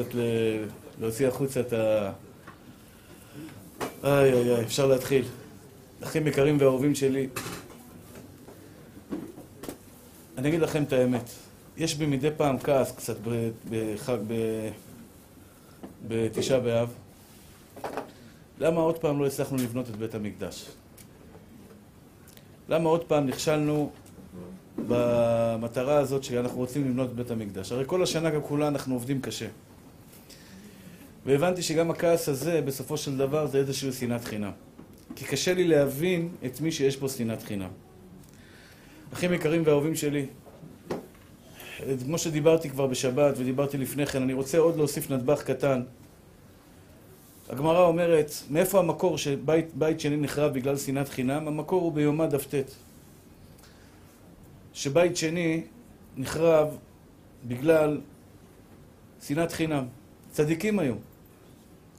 קצת להוציא החוצה את ה... איי איי איי, אפשר להתחיל. אחים יקרים ואהובים שלי, אני אגיד לכם את האמת. יש בי מדי פעם כעס קצת בחג, בתשעה באב. למה עוד פעם לא הצלחנו לבנות את בית המקדש? למה עוד פעם נכשלנו במטרה הזאת שאנחנו רוצים לבנות את בית המקדש? הרי כל השנה גם כולה אנחנו עובדים קשה. והבנתי שגם הכעס הזה, בסופו של דבר, זה איזושהי שנאת חינם. כי קשה לי להבין את מי שיש פה שנאת חינם. אחים יקרים ואהובים שלי, כמו שדיברתי כבר בשבת ודיברתי לפני כן, אני רוצה עוד להוסיף נדבך קטן. הגמרא אומרת, מאיפה המקור שבית שני נחרב בגלל שנאת חינם? המקור הוא ביומא דף ט. שבית שני נחרב בגלל שנאת חינם. צדיקים היו.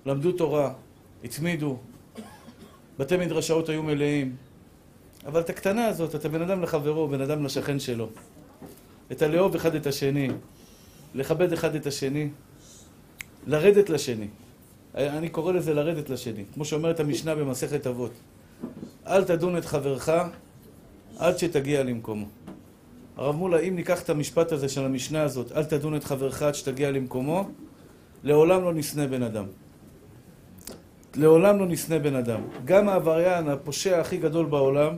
למדו תורה, הצמידו, בתי מדרשאות היו מלאים. אבל את הקטנה הזאת, אתה בן אדם לחברו, בן אדם לשכן שלו. את הלאהוב אחד את השני, לכבד אחד את השני, לרדת לשני. אני קורא לזה לרדת לשני. כמו שאומרת המשנה במסכת אבות. אל תדון את חברך עד שתגיע למקומו. הרב מולה, אם ניקח את המשפט הזה של המשנה הזאת, אל תדון את חברך עד שתגיע למקומו, לעולם לא נשנא בן אדם. לעולם לא נשנא בן אדם. גם העבריין, הפושע הכי גדול בעולם,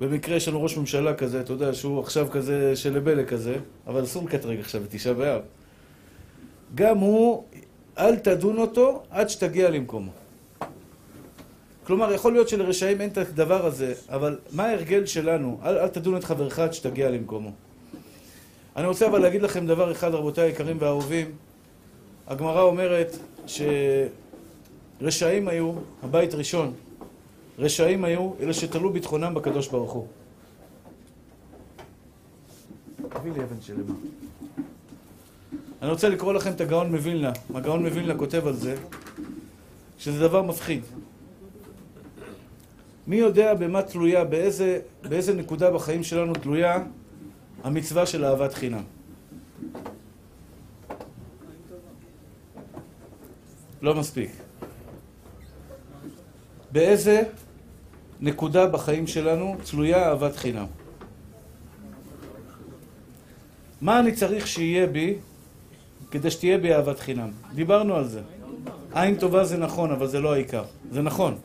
במקרה יש לנו ראש ממשלה כזה, אתה יודע, שהוא עכשיו כזה של לבלה כזה, אבל אסור לקטרג עכשיו בתשעה באב. גם הוא, אל תדון אותו עד שתגיע למקומו. כלומר, יכול להיות שלרשעים אין את הדבר הזה, אבל מה ההרגל שלנו? אל, אל תדון את חברך עד שתגיע למקומו. אני רוצה אבל להגיד לכם דבר אחד, רבותיי היקרים והאהובים. הגמרא אומרת שרשעים היו, הבית ראשון, רשעים היו אלה שתלו ביטחונם בקדוש ברוך הוא. תביא לי אבן שלמה. אני רוצה לקרוא לכם את הגאון מווילנה. הגאון מווילנה כותב על זה, שזה דבר מפחיד. מי יודע במה תלויה, באיזה, באיזה נקודה בחיים שלנו תלויה המצווה של אהבת חינם? לא מספיק. באיזה נקודה בחיים שלנו תלויה אהבת חינם? מה אני צריך שיהיה בי כדי שתהיה בי אהבת חינם? דיברנו על זה. עין טובה זה נכון, אבל זה לא העיקר. זה נכון.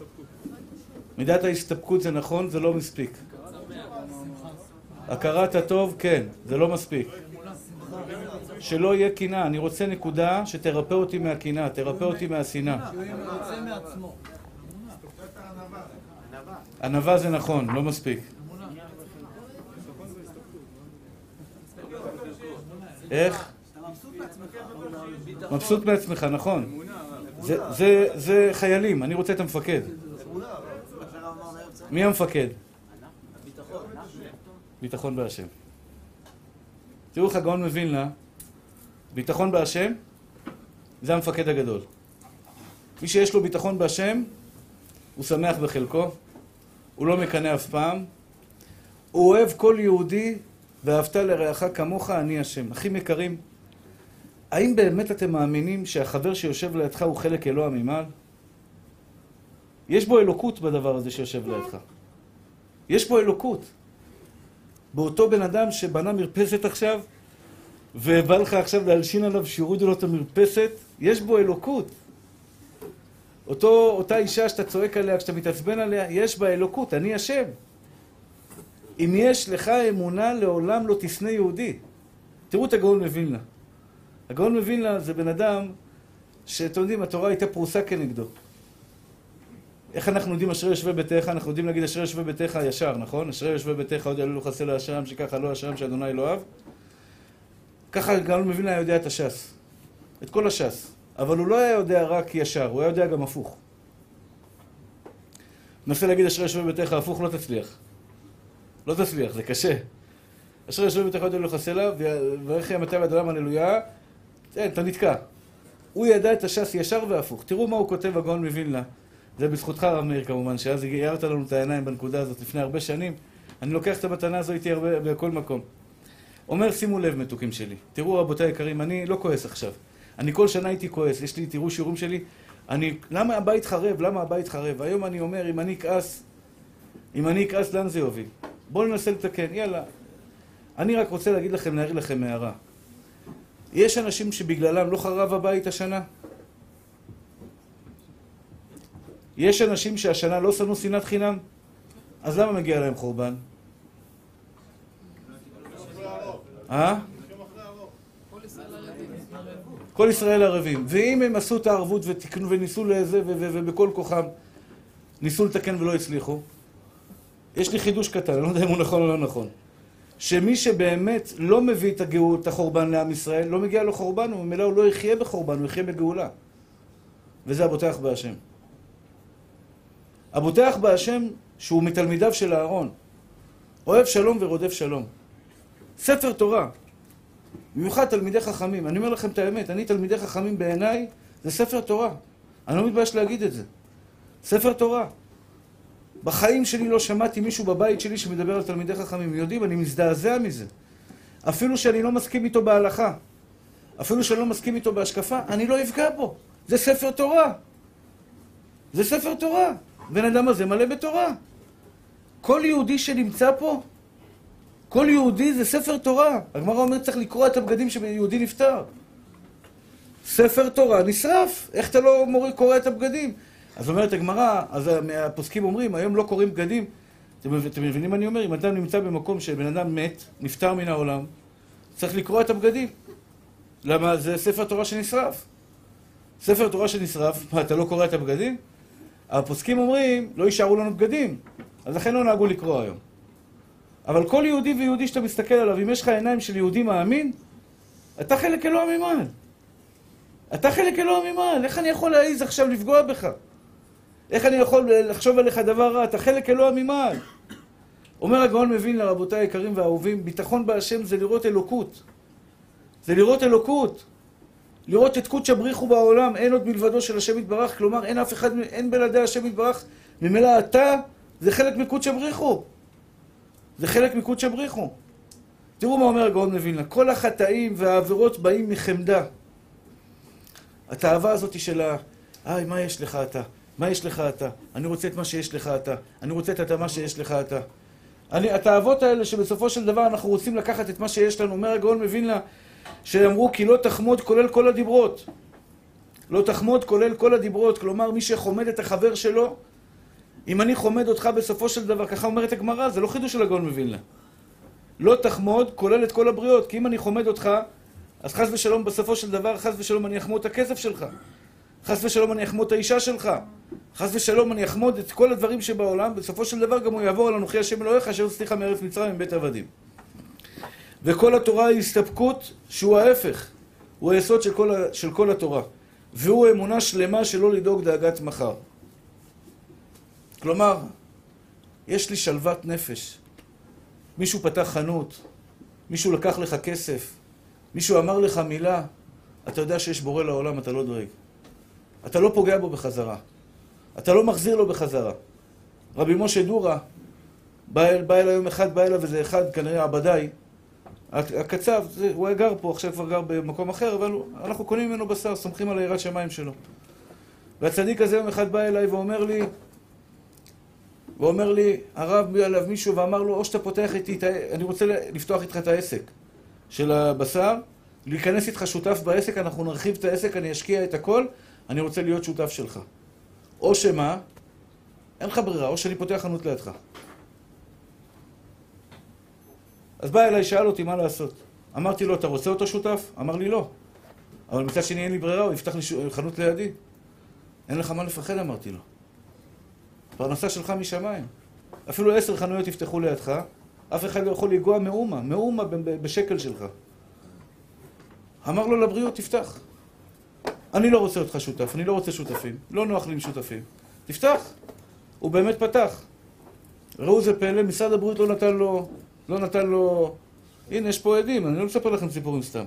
מידת ההסתפקות זה נכון, זה לא מספיק. הכרת הטוב, כן, זה לא מספיק. שלא יהיה קנאה, אני רוצה נקודה שתרפא אותי מהקנאה, תרפא אותי מהשנאה. ענווה זה נכון, לא מספיק. איך? מבסוט מעצמך, נכון. זה חיילים, אני רוצה את המפקד. מי המפקד? ביטחון בהשם. תראו איך הגאון מווילנה, ביטחון בהשם זה המפקד הגדול. מי שיש לו ביטחון בהשם, הוא שמח בחלקו, הוא לא מקנא אף פעם, הוא אוהב כל יהודי, ואהבת לרעך כמוך, אני השם. אחים יקרים, האם באמת אתם מאמינים שהחבר שיושב לידך הוא חלק אלוה ממעל? יש בו אלוקות בדבר הזה שיושב לידך. יש בו אלוקות. באותו בן אדם שבנה מרפסת עכשיו, ובא לך עכשיו להלשין עליו שיורידו לו את המרפסת, יש בו אלוקות. אותו, אותה אישה שאתה צועק עליה, כשאתה מתעצבן עליה, יש בה אלוקות, אני השם. אם יש לך אמונה, לעולם לא תשנא יהודי. תראו את הגאון מווילנה. הגאון מווילנה זה בן אדם שאתם יודעים, התורה הייתה פרוסה כנגדו. איך אנחנו יודעים אשרי יושבי ביתך? אנחנו יודעים להגיד אשרי יושבי ביתך ישר, נכון? אשרי יושבי ביתך עוד יעלו חסר להשם, שככה לא השם שאדוני לא אוהב. ככה גאון מווילנה יודע את הש"ס. את כל הש"ס. אבל הוא לא היה יודע רק ישר, הוא היה יודע גם הפוך. מנסה להגיד אשרי יושבי ביתך הפוך, לא תצליח. לא תצליח, זה קשה. אשרי יושבי ביתך עוד יעלו חסר ואיך יהיה מתי ועד עולם הללויה, כן, אתה נתקע. הוא ידע את הש"ס ישר והפוך. תראו מה הוא כותב הגאון מווילנה. זה בזכותך, הרב מאיר, כמובן, שאז הערת לנו את העיניים בנקודה הזאת לפני הרבה שנים. אני לוקח את המתנה הזו איתי הרבה, בכל מקום. אומר, שימו לב, מתוקים שלי. תראו, רבותיי היקרים, אני לא כועס עכשיו. אני כל שנה הייתי כועס, יש לי, תראו שיעורים שלי, אני, למה הבית חרב? למה הבית חרב? היום אני אומר, אם אני אכעס, אם אני אכעס, לאן זה יוביל? בואו ננסה לתקן, יאללה. אני רק רוצה להגיד לכם, להעיר לכם הערה. יש אנשים שבגללם לא חרב הבית השנה? יש אנשים שהשנה לא שנאו שנאת חינם? אז למה מגיע להם חורבן? אה? כל ישראל ערבים. ואם הם עשו את הערבות ותקנו וניסו לזה ובכל כוחם ניסו לתקן ולא הצליחו, יש לי חידוש קטן, אני לא יודע אם הוא נכון או לא נכון. שמי שבאמת לא מביא את הגאות, את החורבן לעם ישראל, לא מגיע לו חורבן, וממילא הוא לא יחיה בחורבן, הוא יחיה בגאולה. וזה הבוטח בהשם. הבוטח בהשם, שהוא מתלמידיו של אהרון, אוהב שלום ורודף שלום. ספר תורה, במיוחד תלמידי חכמים. אני אומר לכם את האמת, אני תלמידי חכמים בעיניי, זה ספר תורה. אני לא מתבייש להגיד את זה. ספר תורה. בחיים שלי לא שמעתי מישהו בבית שלי שמדבר על תלמידי חכמים. יודעים, אני מזדעזע מזה. אפילו שאני לא מסכים איתו בהלכה, אפילו שאני לא מסכים איתו בהשקפה, אני לא אפגע בו. זה ספר תורה. זה ספר תורה. בן אדם הזה מלא בתורה. כל יהודי שנמצא פה, כל יהודי זה ספר תורה. הגמרא אומרת צריך לקרוע את הבגדים שיהודי נפטר. ספר תורה נשרף. איך אתה לא מורי קורע את הבגדים? אז אומרת הגמרא, אז הפוסקים אומרים, היום לא קוראים בגדים. אתם, אתם מבינים מה אני אומר? אם אדם נמצא במקום שבן אדם מת, נפטר מן העולם, צריך לקרוע את הבגדים. למה? זה ספר תורה שנשרף. ספר תורה שנשרף, מה, אתה לא קורע את הבגדים? הפוסקים אומרים, לא יישארו לנו בגדים. אז לכן לא נהגו לקרוא היום. אבל כל יהודי ויהודי שאתה מסתכל עליו, אם יש לך עיניים של יהודי מאמין, אתה חלק אלוה ממעל. אתה חלק אלוה ממעל. איך אני יכול להעיז עכשיו לפגוע בך? איך אני יכול לחשוב עליך דבר רע? אתה חלק אלוה ממעל. אומר הגאון מבין לרבותיי היקרים והאהובים, ביטחון בהשם זה לראות אלוקות. זה לראות אלוקות. לראות את קודשא בריחו בעולם, אין עוד מלבדו של השם יתברך, כלומר אין אף אחד, אין בלעדי השם יתברך, ממילא אתה זה חלק מקודשא בריחו. זה חלק מקודשא בריחו. תראו מה אומר הגאון מווילנה, כל החטאים והעבירות באים מחמדה. התאווה הזאת של ה... היי, מה יש לך אתה? מה יש לך אתה? אני רוצה את מה שיש לך אתה. אני רוצה את מה שיש לך אתה. אני, התאוות האלה שבסופו של דבר אנחנו רוצים לקחת את מה שיש לנו, אומר הגאון מווילנה, שאמרו כי לא תחמוד כולל כל הדיברות. לא תחמוד כולל כל הדיברות, כלומר מי שחומד את החבר שלו, אם אני חומד אותך בסופו של דבר, ככה אומרת הגמרא, זה לא חידוש של הגאון מווילנה. לא תחמוד כולל את כל הבריות, כי אם אני חומד אותך, אז חס ושלום בסופו של דבר, חס ושלום אני אחמוד את הכסף שלך. חס ושלום אני אחמוד את האישה שלך. חס ושלום אני אחמוד את כל הדברים שבעולם, בסופו של דבר גם הוא יעבור על אנוכי השם אלוהיך אשר הוצאתיך מארץ מצרים מבית עבדים. וכל התורה היא הסתפקות שהוא ההפך, הוא היסוד של כל, של כל התורה. והוא אמונה שלמה שלא לדאוג דאגת מחר. כלומר, יש לי שלוות נפש. מישהו פתח חנות, מישהו לקח לך כסף, מישהו אמר לך מילה, אתה יודע שיש בורא לעולם, אתה לא דואג. אתה לא פוגע בו בחזרה. אתה לא מחזיר לו בחזרה. רבי משה דורה, בא, בא אליו יום אחד, בא אליו איזה אחד, כנראה עבדאי, הקצב, זה, הוא היה גר פה, עכשיו כבר גר במקום אחר, אבל אנחנו קונים ממנו בשר, סומכים על היראת שמיים שלו. והצדיק הזה יום אחד בא אליי ואומר לי, ואומר לי, הרב בא אליו מישהו ואמר לו, או שאתה פותח איתי, אני רוצה לפתוח איתך את העסק של הבשר, להיכנס איתך שותף בעסק, אנחנו נרחיב את העסק, אני אשקיע את הכל, אני רוצה להיות שותף שלך. או שמה, אין לך ברירה, או שאני פותח חנות לידך. אז בא אליי, שאל אותי מה לעשות. אמרתי לו, אתה רוצה אותו שותף? אמר לי, לא. אבל מצד שני אין לי ברירה, הוא יפתח לי חנות לידי. אין לך מה לפחד, אמרתי לו. פרנסה שלך משמיים. אפילו עשר חנויות יפתחו לידך, אף אחד לא יכול לנגוע מאומה, מאומה בשקל שלך. אמר לו לבריאות, תפתח. אני לא רוצה אותך שותף, אני לא רוצה שותפים, לא נוח לי עם שותפים. תפתח. הוא באמת פתח. ראו זה פלא, משרד הבריאות לא נתן לו, לא נתן לו... הנה, יש פה עדים, אני לא מספר לכם סיפורים סתם.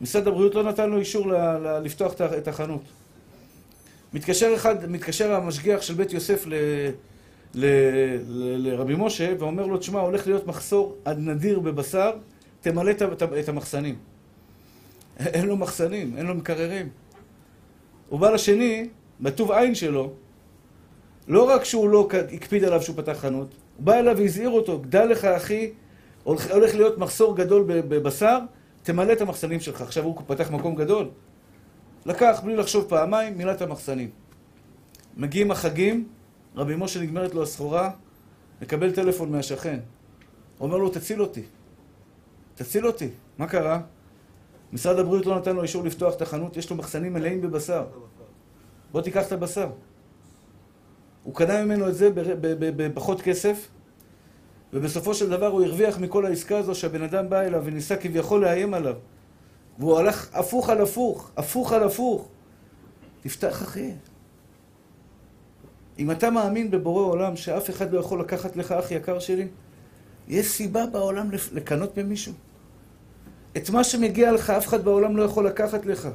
משרד הבריאות לא נתן לו אישור ל- ל- לפתוח את החנות. מתקשר אחד, מתקשר המשגיח של בית יוסף ל, ל, ל, לרבי משה ואומר לו, תשמע, הולך להיות מחסור עד נדיר בבשר, תמלא את, המחסנים. אין לו מחסנים, אין לו מקררים. הוא בא לשני, בטוב עין שלו, לא רק שהוא לא הקפיד עליו שהוא פתח חנות, הוא בא אליו והזהיר אותו, גדל לך אחי, הולך להיות מחסור גדול בבשר, תמלא את המחסנים שלך. עכשיו הוא פתח מקום גדול. לקח, בלי לחשוב פעמיים, מילא את המחסנים. מגיעים החגים, רבי משה נגמרת לו הסחורה, מקבל טלפון מהשכן. אומר לו, תציל אותי. תציל אותי. מה קרה? משרד הבריאות לא נתן לו אישור לפתוח את החנות, יש לו מחסנים מלאים בבשר. בוא תיקח את הבשר. הוא קנה ממנו את זה בפחות כסף, ובסופו של דבר הוא הרוויח מכל העסקה הזו שהבן אדם בא אליו וניסה כביכול לאיים עליו. והוא הלך הפוך על הפוך, הפוך על הפוך. תפתח אחי. אם אתה מאמין בבורא עולם שאף אחד לא יכול לקחת לך, אח יקר שלי, יש סיבה בעולם לקנות ממישהו. את מה שמגיע לך, אף אחד בעולם לא יכול לקחת לך.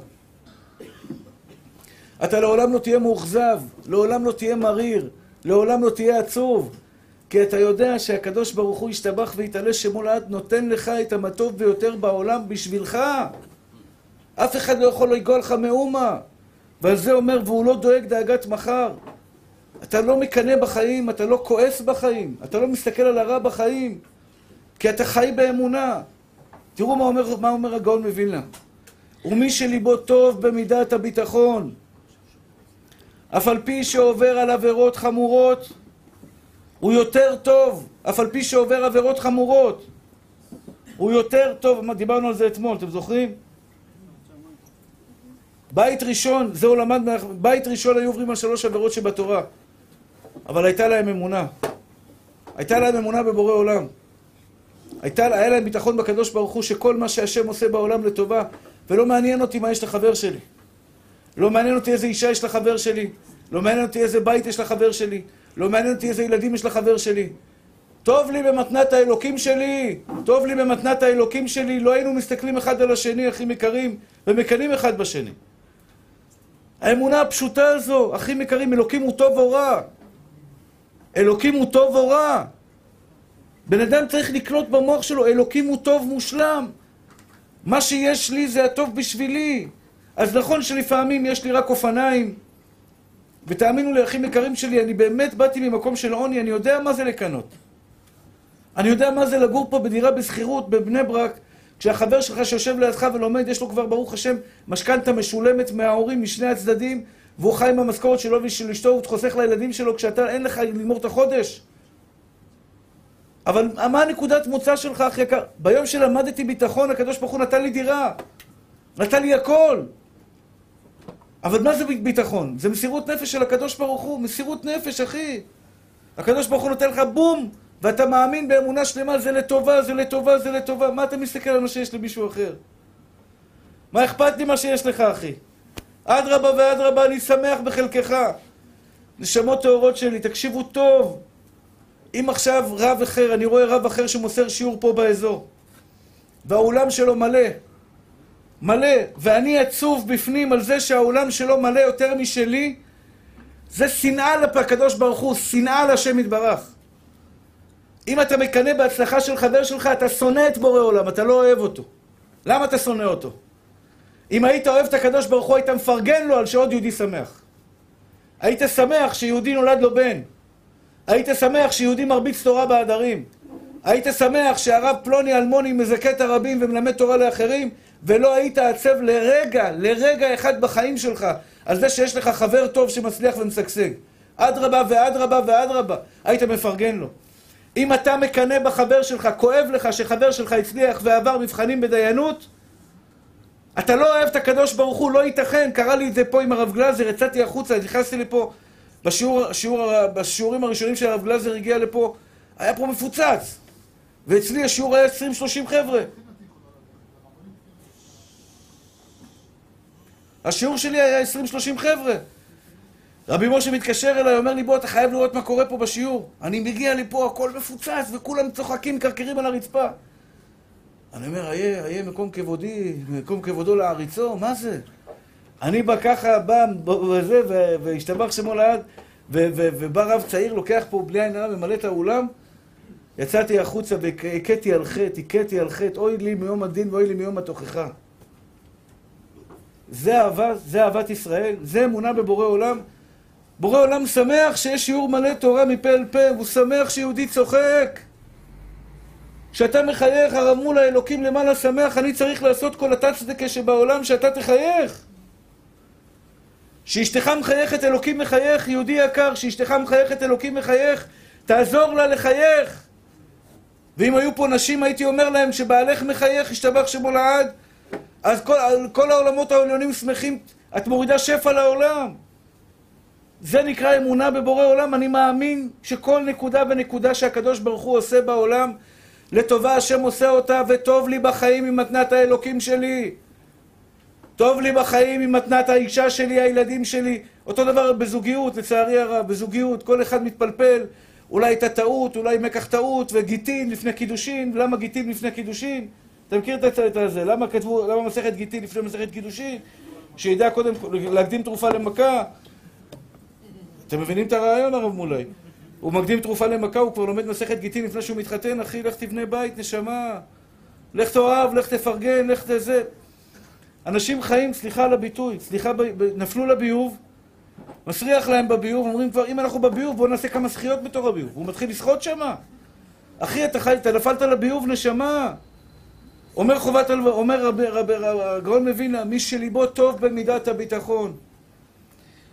אתה לעולם לא תהיה מאוכזב, לעולם לא תהיה מריר, לעולם לא תהיה עצוב. כי אתה יודע שהקדוש ברוך הוא ישתבח ויתעלה שמו לעד, נותן לך את המטוב ביותר בעולם בשבילך. אף אחד לא יכול לגאול לך מאומה. ועל זה אומר, והוא לא דואג דאגת מחר. אתה לא מקנא בחיים, אתה לא כועס בחיים, אתה לא מסתכל על הרע בחיים, כי אתה חי באמונה. תראו מה אומר, מה אומר הגאון מווילנה. ומי שליבו טוב במידת הביטחון, אף על פי שעובר על עבירות חמורות, הוא יותר טוב, אף על פי שעובר עבירות חמורות. הוא יותר טוב, דיברנו על זה אתמול, אתם זוכרים? בית ראשון, זה הוא למד, בית ראשון היו עוברים על שלוש עבירות שבתורה. אבל הייתה להם אמונה. הייתה להם אמונה בבורא עולם. הייתה, היה להם ביטחון בקדוש ברוך הוא שכל מה שהשם עושה בעולם לטובה, ולא מעניין אותי מה יש לחבר שלי. לא מעניין אותי איזה אישה יש לחבר שלי. לא מעניין אותי איזה בית יש לחבר שלי. לא מעניין אותי איזה ילדים יש לחבר שלי. טוב לי במתנת האלוקים שלי, טוב לי במתנת האלוקים שלי, לא היינו מסתכלים אחד על השני, אחים יקרים, ומקנאים אחד בשני. האמונה הפשוטה הזו, אחים יקרים, אלוקים הוא טוב או רע. אלוקים הוא טוב או רע. בן אדם צריך לקלוט במוח שלו, אלוקים הוא טוב מושלם. מה שיש לי זה הטוב בשבילי. אז נכון שלפעמים יש לי רק אופניים, ותאמינו לי, אחים יקרים שלי, אני באמת באתי ממקום של עוני, אני יודע מה זה לקנות. אני יודע מה זה לגור פה בדירה בשכירות בבני ברק, כשהחבר שלך שיושב לידך ולומד, יש לו כבר, ברוך השם, משכנתה משולמת מההורים משני הצדדים, והוא חי עם המשכורת שלו ושל אשתו, הוא חוסך לילדים שלו כשאתה, אין לך לגמור את החודש. אבל מה הנקודת מוצא שלך, אחי יקר? ביום שלמדתי ביטחון, הקדוש ברוך הוא נתן לי דירה. נתן לי הכל. אבל מה זה ביטחון? זה מסירות נפש של הקדוש ברוך הוא, מסירות נפש, אחי. הקדוש ברוך הוא נותן לך בום, ואתה מאמין באמונה שלמה, זה לטובה, זה לטובה, זה לטובה. מה אתה מסתכל על מה שיש למישהו אחר? מה אכפת לי מה שיש לך, אחי? אדרבה ואדרבה, אני שמח בחלקך. נשמות טהורות שלי, תקשיבו טוב. אם עכשיו רב אחר, אני רואה רב אחר שמוסר שיעור פה באזור, והאולם שלו מלא, מלא, ואני עצוב בפנים על זה שהאולם שלו מלא יותר משלי, זה שנאה לקדוש ברוך הוא, שנאה להשם יתברך. אם אתה מקנא בהצלחה של חבר שלך, אתה שונא את בורא עולם, אתה לא אוהב אותו. למה אתה שונא אותו? אם היית אוהב את הקדוש ברוך הוא, היית מפרגן לו על שעוד יהודי שמח. היית שמח שיהודי נולד לו בן. היית שמח שיהודי מרביץ תורה בעדרים. היית שמח שהרב פלוני אלמוני מזכה את הרבים ומלמד תורה לאחרים, ולא היית עצב לרגע, לרגע אחד בחיים שלך, על זה שיש לך חבר טוב שמצליח ומשגשג. אדרבה ואדרבה ואדרבה, היית מפרגן לו. אם אתה מקנא בחבר שלך, כואב לך שחבר שלך הצליח ועבר מבחנים בדיינות, אתה לא אוהב את הקדוש ברוך הוא, לא ייתכן. קרה לי את זה פה עם הרב גלזר, יצאתי החוצה, נכנסתי לפה. בשיעור, שיעור, בשיעורים הראשונים שהרב גלזר הגיע לפה, היה פה מפוצץ. ואצלי השיעור היה 20-30 חבר'ה. השיעור שלי היה 20-30 חבר'ה. רבי משה מתקשר אליי, אומר לי, בוא, אתה חייב לראות מה קורה פה בשיעור. אני מגיע לפה, הכל מפוצץ, וכולם צוחקים, מקרקרים על הרצפה. אני אומר, איה, איה מקום כבודי, מקום כבודו לעריצו, מה זה? אני בא ככה, בא וזה, והשתבח שמו ליד, ובא רב צעיר, לוקח פה בלי עין הרע, ממלא את האולם. יצאתי החוצה והכיתי על חטא, הכיתי על חטא, אוי לי מיום הדין ואוי לי מיום התוכחה. זה אהבה, זה אהבת ישראל, זה אמונה בבורא עולם. בורא עולם שמח שיש שיעור מלא תורה מפה אל פה, הוא שמח שיהודי צוחק. כשאתה מחייך, הרב מול האלוקים למעלה שמח, אני צריך לעשות כל התצדקה שבעולם שאתה תחייך. שאשתך מחייכת, אלוקים מחייך, יהודי יקר, שאשתך מחייכת, אלוקים מחייך, תעזור לה לחייך. ואם היו פה נשים, הייתי אומר להם שבעלך מחייך, ישתבח שמו לעד, אז כל, כל העולמות העליונים שמחים, את מורידה שפע לעולם. זה נקרא אמונה בבורא עולם. אני מאמין שכל נקודה ונקודה שהקדוש ברוך הוא עושה בעולם, לטובה השם עושה אותה, וטוב לי בחיים עם מתנת האלוקים שלי. טוב לי בחיים עם מתנת האישה שלי, הילדים שלי. אותו דבר בזוגיות, לצערי הרב, בזוגיות, כל אחד מתפלפל. אולי הייתה טעות, אולי מקח טעות, וגיטין לפני קידושין, למה גיטין לפני קידושין? אתה מכיר את זה? למה כתבו, למה מסכת גיטין לפני מסכת קידושין? שידע קודם להקדים תרופה למכה. אתם מבינים את הרעיון, הרב מולי? הוא מקדים תרופה למכה, הוא כבר לומד מסכת גיטין לפני שהוא מתחתן, אחי, לך תבנה בית, נשמה. לך תאהב, לך תפרגן, לך תזה. אנשים חיים, סליחה על הביטוי, סליחה, נפלו לביוב, מסריח להם בביוב, אומרים כבר, אם אנחנו בביוב, בואו נעשה כמה שחיות בתור הביוב. הוא מתחיל לשחות שמה. אחי, אתה חי, אתה נפלת לביוב, נשמה. אומר חובת הלוואה, אומר רבי, רבי, הגאון מווילנה, מי שליבו טוב במידת הביטחון.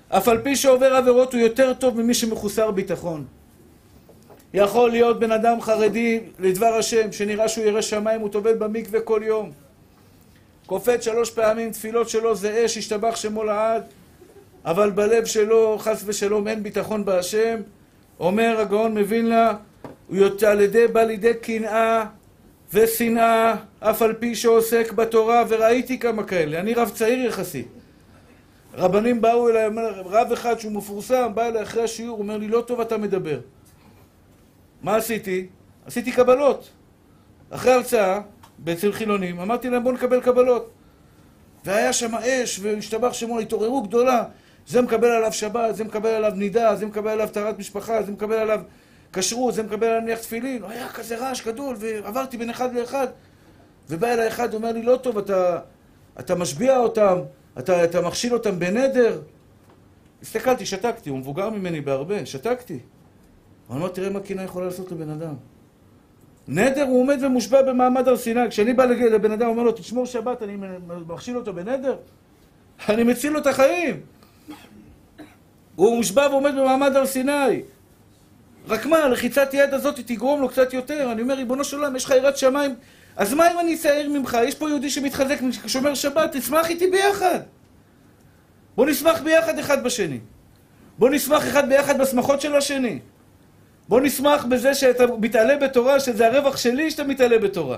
אף על פי שעובר עבירות הוא יותר טוב ממי שמחוסר ביטחון. יכול להיות בן אדם חרדי לדבר השם, שנראה שהוא ירא שמיים, הוא טובל במקווה כל יום. קופץ שלוש פעמים, תפילות שלו זה אש, השתבח שמו לעד, אבל בלב שלו, חס ושלום, אין ביטחון בהשם. אומר הגאון מווילנה, הוא על ידי בא לידי קנאה ושנאה, אף על פי שעוסק בתורה, וראיתי כמה כאלה. אני רב צעיר יחסית. רבנים באו אליי, רב אחד שהוא מפורסם, בא אליי אחרי השיעור, אומר לי, לא טוב אתה מדבר. מה עשיתי? עשיתי קבלות. אחרי הרצאה, אצל חילונים, אמרתי להם בואו נקבל קבלות. והיה שם אש, והשתבח שמו, התעוררות גדולה. זה מקבל עליו שבת, זה מקבל עליו נידה, זה מקבל עליו טהרת משפחה, זה מקבל עליו כשרות, זה מקבל עליו נניח תפילין. היה כזה רעש גדול, ועברתי בין אחד לאחד. ובא אליי אחד, אומר לי, לא טוב, אתה, אתה משביע אותם, אתה, אתה מכשיל אותם בנדר. הסתכלתי, שתקתי, הוא מבוגר ממני בהרבה, שתקתי. אבל אמרתי, תראה מה קינה יכולה לעשות לבן אדם. נדר הוא עומד ומושבע במעמד הר סיני. כשאני בא לבן אדם, אומר לו, תשמור שבת, אני מכשיל אותו בנדר? אני מציל לו את החיים. הוא מושבע ועומד במעמד הר סיני. רק מה, לחיצת יד הזאת תגרום לו קצת יותר. אני אומר, ריבונו של עולם, יש לך יראת שמיים, אז מה אם אני אצער ממך? יש פה יהודי שמתחזק, שומר שבת, תשמח איתי ביחד. בוא נשמח ביחד אחד בשני. בוא נשמח אחד ביחד בשמחות של השני. בוא נשמח בזה שאתה מתעלה בתורה, שזה הרווח שלי שאתה מתעלה בתורה.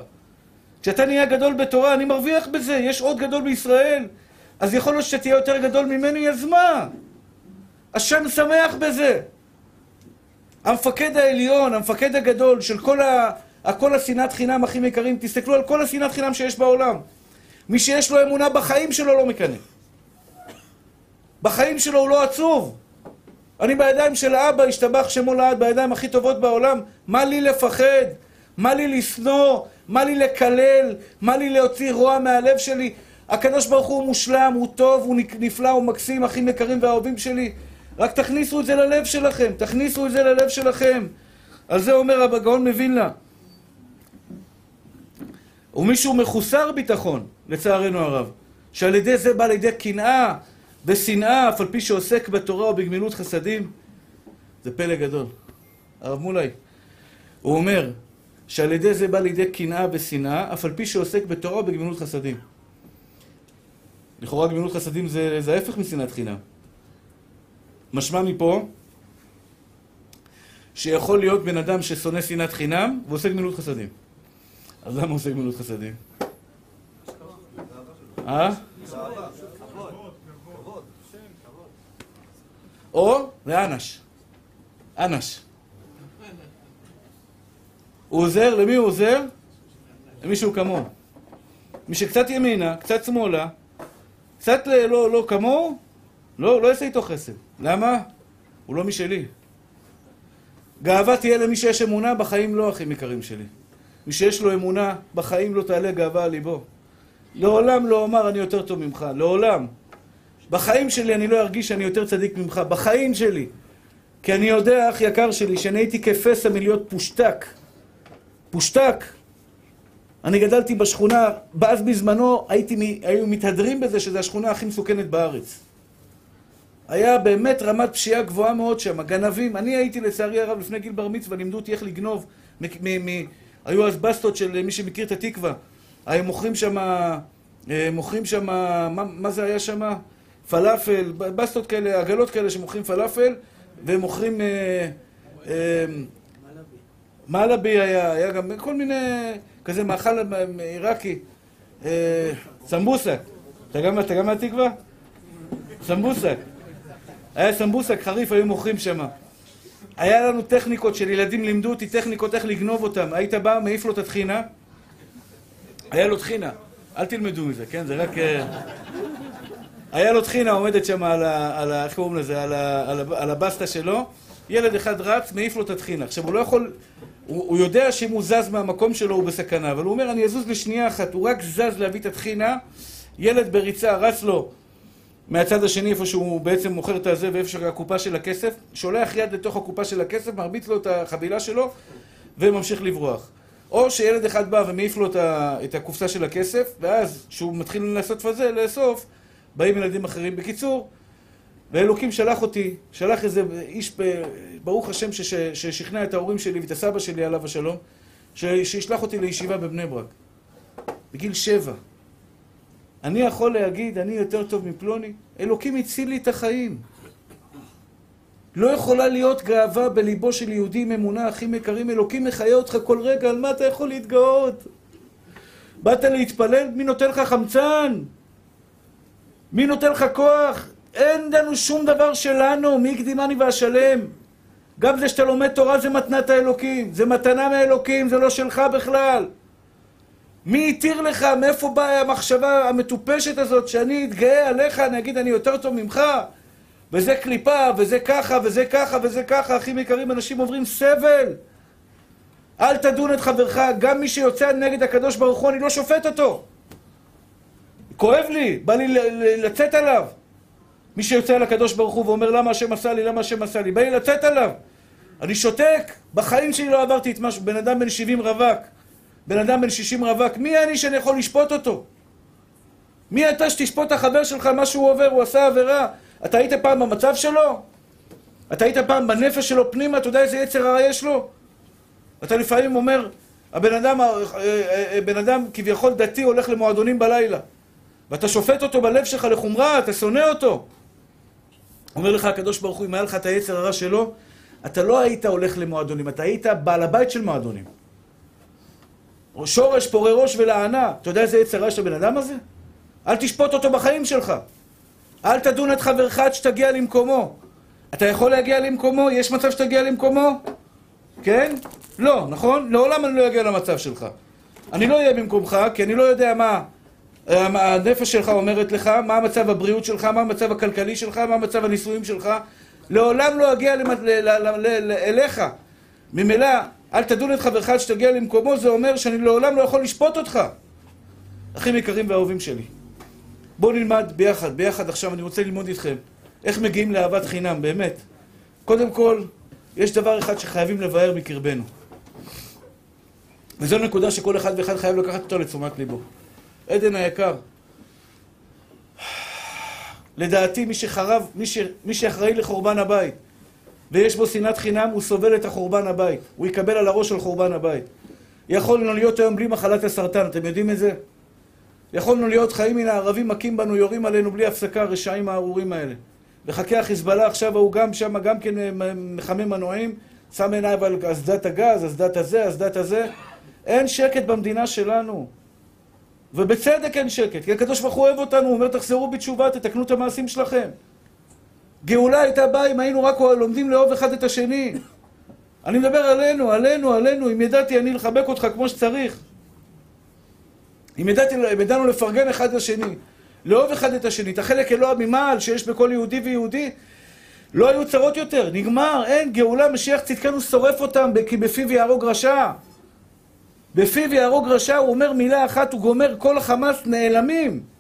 כשאתה נהיה גדול בתורה, אני מרוויח בזה, יש עוד גדול בישראל. אז יכול להיות שתהיה יותר גדול ממני, אז מה? השם שמח בזה. המפקד העליון, המפקד הגדול של כל, ה... כל השנאת חינם אחים יקרים, תסתכלו על כל השנאת חינם שיש בעולם. מי שיש לו אמונה בחיים שלו לא מקנא. בחיים שלו הוא לא עצוב. אני בידיים של האבא, השתבח שמו לעד, בידיים הכי טובות בעולם. מה לי לפחד? מה לי לשנוא? מה לי לקלל? מה לי להוציא רוע מהלב שלי? הקדוש ברוך הוא מושלם, הוא טוב, הוא נפלא, הוא מקסים, אחים יקרים ואהובים שלי. רק תכניסו את זה ללב שלכם, תכניסו את זה ללב שלכם. על זה אומר הגאון מווילנה. ומישהו מחוסר ביטחון, לצערנו הרב, שעל ידי זה בא לידי קנאה ושנאה, אף על פי שעוסק בתורה ובגמילות חסדים, זה פלא גדול. הרב מולי, הוא אומר שעל ידי זה בא לידי קנאה ושנאה, אף על פי שעוסק בתורה ובגמילות חסדים. לכאורה גמילות חסדים זה, זה ההפך משנאת חינם. משמע מפה שיכול להיות בן אדם ששונא שנאת חינם ועושה גמילות חסדים. אז למה עושה גמילות חסדים? אה? או לאנש. אנש. הוא עוזר, למי הוא עוזר? למישהו כמוהו. מי שקצת ימינה, קצת שמאלה, קצת לא, לא כמוהו, לא, לא יעשה איתו חסד. למה? הוא לא משלי. גאווה תהיה למי שיש אמונה, בחיים לא אחים יקרים שלי. מי שיש לו אמונה, בחיים לא תעלה גאווה על ליבו. לעולם לא אומר אני יותר טוב ממך, לעולם. בחיים שלי אני לא ארגיש שאני יותר צדיק ממך, בחיים שלי. כי אני יודע, אח יקר שלי, שאני הייתי כפסע מלהיות פושטק. פושטק. אני גדלתי בשכונה, ואז בזמנו הייתי, היו מתהדרים בזה שזו השכונה הכי מסוכנת בארץ. היה באמת רמת פשיעה גבוהה מאוד שם, גנבים. אני הייתי לצערי הרב לפני גיל בר מצווה, לימדו אותי איך לגנוב. היו אז בסטות של מי שמכיר את התקווה. מוכרים שם, אה, מוכרים שם, מה, מה זה היה שם? פלאפל, בסטות כאלה, עגלות כאלה שמוכרים פלאפל, והם מוכרים... אה, אה, מלאבי היה, היה גם כל מיני, כזה מאכל עיראקי. סמבוסק. אתה גם מהתקווה? סמבוסק. היה סמבוסק חריף, היו מוכרים שם. היה לנו טכניקות של ילדים לימדו אותי טכניקות איך לגנוב אותם. היית בא, מעיף לו את הטחינה, היה לו טחינה. אל תלמדו מזה, כן? זה רק... אה, היה לו טחינה עומדת שם על ה... על ה איך קוראים לזה? על, ה, על, ה, על הבסטה שלו. ילד אחד רץ, מעיף לו את הטחינה. עכשיו, הוא לא יכול... הוא, הוא יודע שאם הוא זז מהמקום שלו הוא בסכנה, אבל הוא אומר, אני אזוז לשנייה אחת. הוא רק זז להביא את הטחינה, ילד בריצה רץ לו מהצד השני, איפה שהוא בעצם מוכר את הזה ואיפה שהקופה של הכסף, שולח יד לתוך הקופה של הכסף, מרביץ לו את החבילה שלו וממשיך לברוח. או שילד אחד בא ומעיף לו את, הקופסה של הכסף, ואז כשהוא מתחיל לעשות פזה, לאסוף, באים ילדים אחרים. בקיצור, ואלוקים שלח אותי, שלח איזה איש, ברוך השם, שש, ששכנע את ההורים שלי ואת הסבא שלי, עליו השלום, שישלח אותי לישיבה בבני ברק. בגיל שבע. אני יכול להגיד, אני יותר טוב מפלוני? אלוקים הציל לי את החיים. לא יכולה להיות גאווה בליבו של יהודי עם אמונה, אחים יקרים, אלוקים מחיה אותך כל רגע, על מה אתה יכול להתגאות? באת להתפלל? מי נותן לך חמצן? מי נותן לך כוח? אין לנו שום דבר שלנו, מי הקדימני ואשלם? גם זה שאתה לומד תורה זה מתנת האלוקים, זה מתנה מאלוקים, זה לא שלך בכלל. מי התיר לך? מאיפה באה המחשבה המטופשת הזאת שאני אתגאה עליך, אני אגיד אני יותר טוב ממך? וזה קליפה, וזה ככה, וזה ככה, וזה ככה, אחים יקרים, אנשים עוברים סבל. אל תדון את חברך, גם מי שיוצא נגד הקדוש ברוך הוא, אני לא שופט אותו. כואב לי, בא לי לצאת עליו. מי שיוצא על הקדוש ברוך הוא ואומר למה השם עשה לי, למה השם עשה לי, בא לי לצאת עליו. אני שותק, בחיים שלי לא עברתי את משהו, בן אדם בן 70 רווק, בן אדם בן 60 רווק, מי אני שאני יכול לשפוט אותו? מי אתה שתשפוט את החבר שלך מה שהוא עובר, הוא עשה עבירה? אתה היית פעם במצב שלו? אתה היית פעם בנפש שלו פנימה? אתה יודע איזה יצר הרע יש לו? אתה לפעמים אומר, הבן אדם, בן אדם כביכול דתי הולך למועדונים בלילה ואתה שופט אותו בלב שלך לחומרה, אתה שונא אותו אומר לך הקדוש ברוך הוא, אם היה לך את היצר הרע שלו אתה לא היית הולך למועדונים, אתה היית בעל הבית של מועדונים שורש פורה ראש ולענה אתה יודע איזה יצר רע של הבן אדם הזה? אל תשפוט אותו בחיים שלך אל תדון את חברך עד שתגיע למקומו. אתה יכול להגיע למקומו? יש מצב שתגיע למקומו? כן? לא, נכון? לעולם אני לא אגיע למצב שלך. אני לא אהיה במקומך, כי אני לא יודע מה הנפש שלך אומרת לך, מה המצב הבריאות שלך, מה המצב הכלכלי שלך, מה המצב הנישואים שלך. לעולם לא אגיע למד... ל... ל... ל... אליך. ממילא, אל תדון את חברך עד שתגיע למקומו, זה אומר שאני לעולם לא יכול לשפוט אותך. אחים יקרים ואהובים שלי. בואו נלמד ביחד, ביחד עכשיו אני רוצה ללמוד איתכם איך מגיעים לאהבת חינם, באמת. קודם כל, יש דבר אחד שחייבים לבאר מקרבנו. וזו נקודה שכל אחד ואחד חייב לקחת אותו לתשומת ליבו. עדן היקר, לדעתי מי שחרב, מי, ש, מי שאחראי לחורבן הבית ויש בו שנאת חינם, הוא סובל את החורבן הבית. הוא יקבל על הראש של חורבן הבית. יכולנו להיות היום בלי מחלת הסרטן, אתם יודעים את זה? יכולנו להיות חיים מן הערבים, מכים בנו, יורים עלינו בלי הפסקה, הרשעים הארורים האלה. וחכה החיזבאללה עכשיו, הוא גם שם, גם כן מחמם מנועים, שם עיניו על אסדת הגז, אסדת הזה, אסדת הזה. אין שקט במדינה שלנו. ובצדק אין שקט, כי הקדוש ברוך הוא אוהב אותנו, הוא אומר תחזרו בתשובה, תתקנו את המעשים שלכם. גאולה הייתה באה אם היינו רק לומדים לאהוב אחד את השני. אני מדבר עלינו, עלינו, עלינו, אם ידעתי אני לחבק אותך כמו שצריך. אם ידעתי, אם ידענו לפרגן אחד לשני, לאהוב אחד את השני, את החלק אלוה ממעל שיש בכל יהודי ויהודי, לא היו צרות יותר, נגמר, אין, גאולה, משיח צדקנו שורף אותם, כי בפיו יהרוג רשע. בפיו יהרוג רשע, הוא אומר מילה אחת, הוא גומר, כל החמאס נעלמים.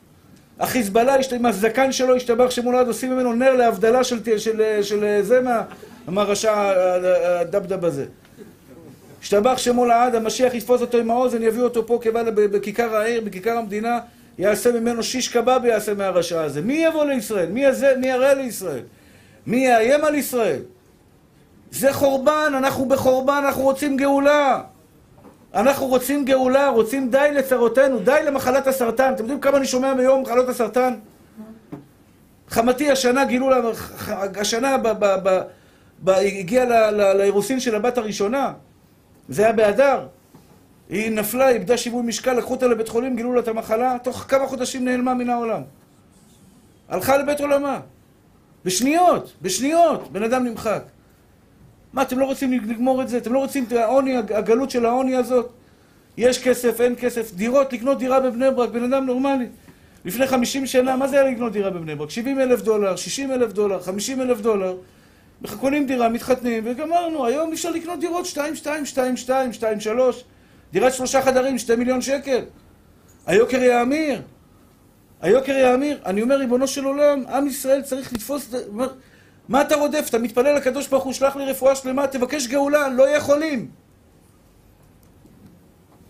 החיזבאללה, עם הזקן שלו, השתבח שמולד, עושים ממנו נר להבדלה של, של, של, של זה מה, מהרשע הדבדב הזה. השתבח שמו לעד, המשיח יתפוס אותו עם האוזן, יביאו אותו פה כבעל בכיכר העיר, בכיכר המדינה, יעשה ממנו שיש קבב יעשה מהרשע הזה. מי יבוא לישראל? מי, יזה, מי יראה לישראל? מי יאיים על ישראל? זה חורבן, אנחנו בחורבן, אנחנו רוצים גאולה. אנחנו רוצים גאולה, רוצים די לצרותינו, די למחלת הסרטן. אתם יודעים כמה אני שומע ביום מחלות הסרטן? חמתי השנה גילו לה, השנה ב, ב, ב, ב, הגיעה לאירוסין של הבת הראשונה. זה היה באדר. היא נפלה, איבדה שיווי משקל, לקחו אותה לבית חולים, גילו לה את המחלה, תוך כמה חודשים נעלמה מן העולם. הלכה לבית עולמה. בשניות, בשניות, בן אדם נמחק. מה, אתם לא רוצים לגמור את זה? אתם לא רוצים את העוני, הגלות של העוני הזאת? יש כסף, אין כסף, דירות, לקנות דירה בבני ברק, בן אדם נורמלי. לפני 50 שנה, מה זה היה לקנות דירה בבני ברק? 70 אלף דולר, 60 אלף דולר, 50 אלף דולר. קונים דירה, מתחתנים, וגמרנו. היום אפשר לקנות דירות 2, 2, 2, 2, 2, 3. דירת שלושה חדרים, 2 מיליון שקל. היוקר יאמיר. היוקר יאמיר. אני אומר, ריבונו של עולם, עם ישראל צריך לתפוס... מה אתה רודף? אתה מתפלל לקדוש ברוך הוא, שלח לי רפואה שלמה, תבקש גאולה, לא יכולים.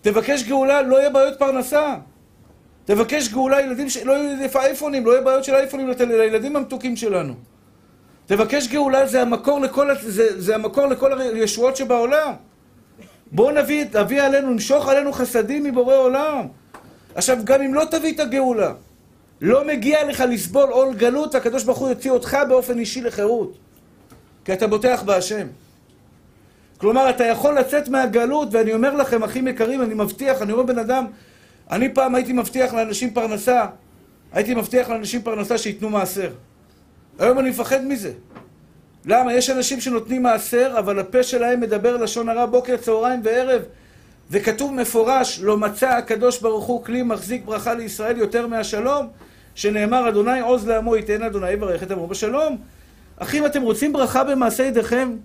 תבקש גאולה, לא יהיה בעיות פרנסה. תבקש גאולה, ילדים ש... לא יהיו אייפונים, לא יהיה בעיות של אייפונים לילדים המתוקים שלנו. תבקש גאולה, זה המקור לכל, זה, זה המקור לכל הישועות שבעולם. בואו נביא, נביא עלינו, נמשוך עלינו חסדים מבורא עולם. עכשיו, גם אם לא תביא את הגאולה, לא מגיע לך לסבול עול גלות, הקדוש ברוך הוא יוציא אותך באופן אישי לחירות. כי אתה בוטח בהשם. כלומר, אתה יכול לצאת מהגלות, ואני אומר לכם, אחים יקרים, אני מבטיח, אני רואה בן אדם, אני פעם הייתי מבטיח לאנשים פרנסה, הייתי מבטיח לאנשים פרנסה שייתנו מעשר. היום אני מפחד מזה. למה? יש אנשים שנותנים מעשר, אבל הפה שלהם מדבר לשון הרע בוקר, צהריים וערב. וכתוב מפורש, לא מצא הקדוש ברוך הוא כלי מחזיק ברכה לישראל יותר מהשלום, שנאמר, אדוני עוז לעמו ייתן אדוני יברך את עמו בשלום. אחים, אתם רוצים ברכה במעשה ידיכם?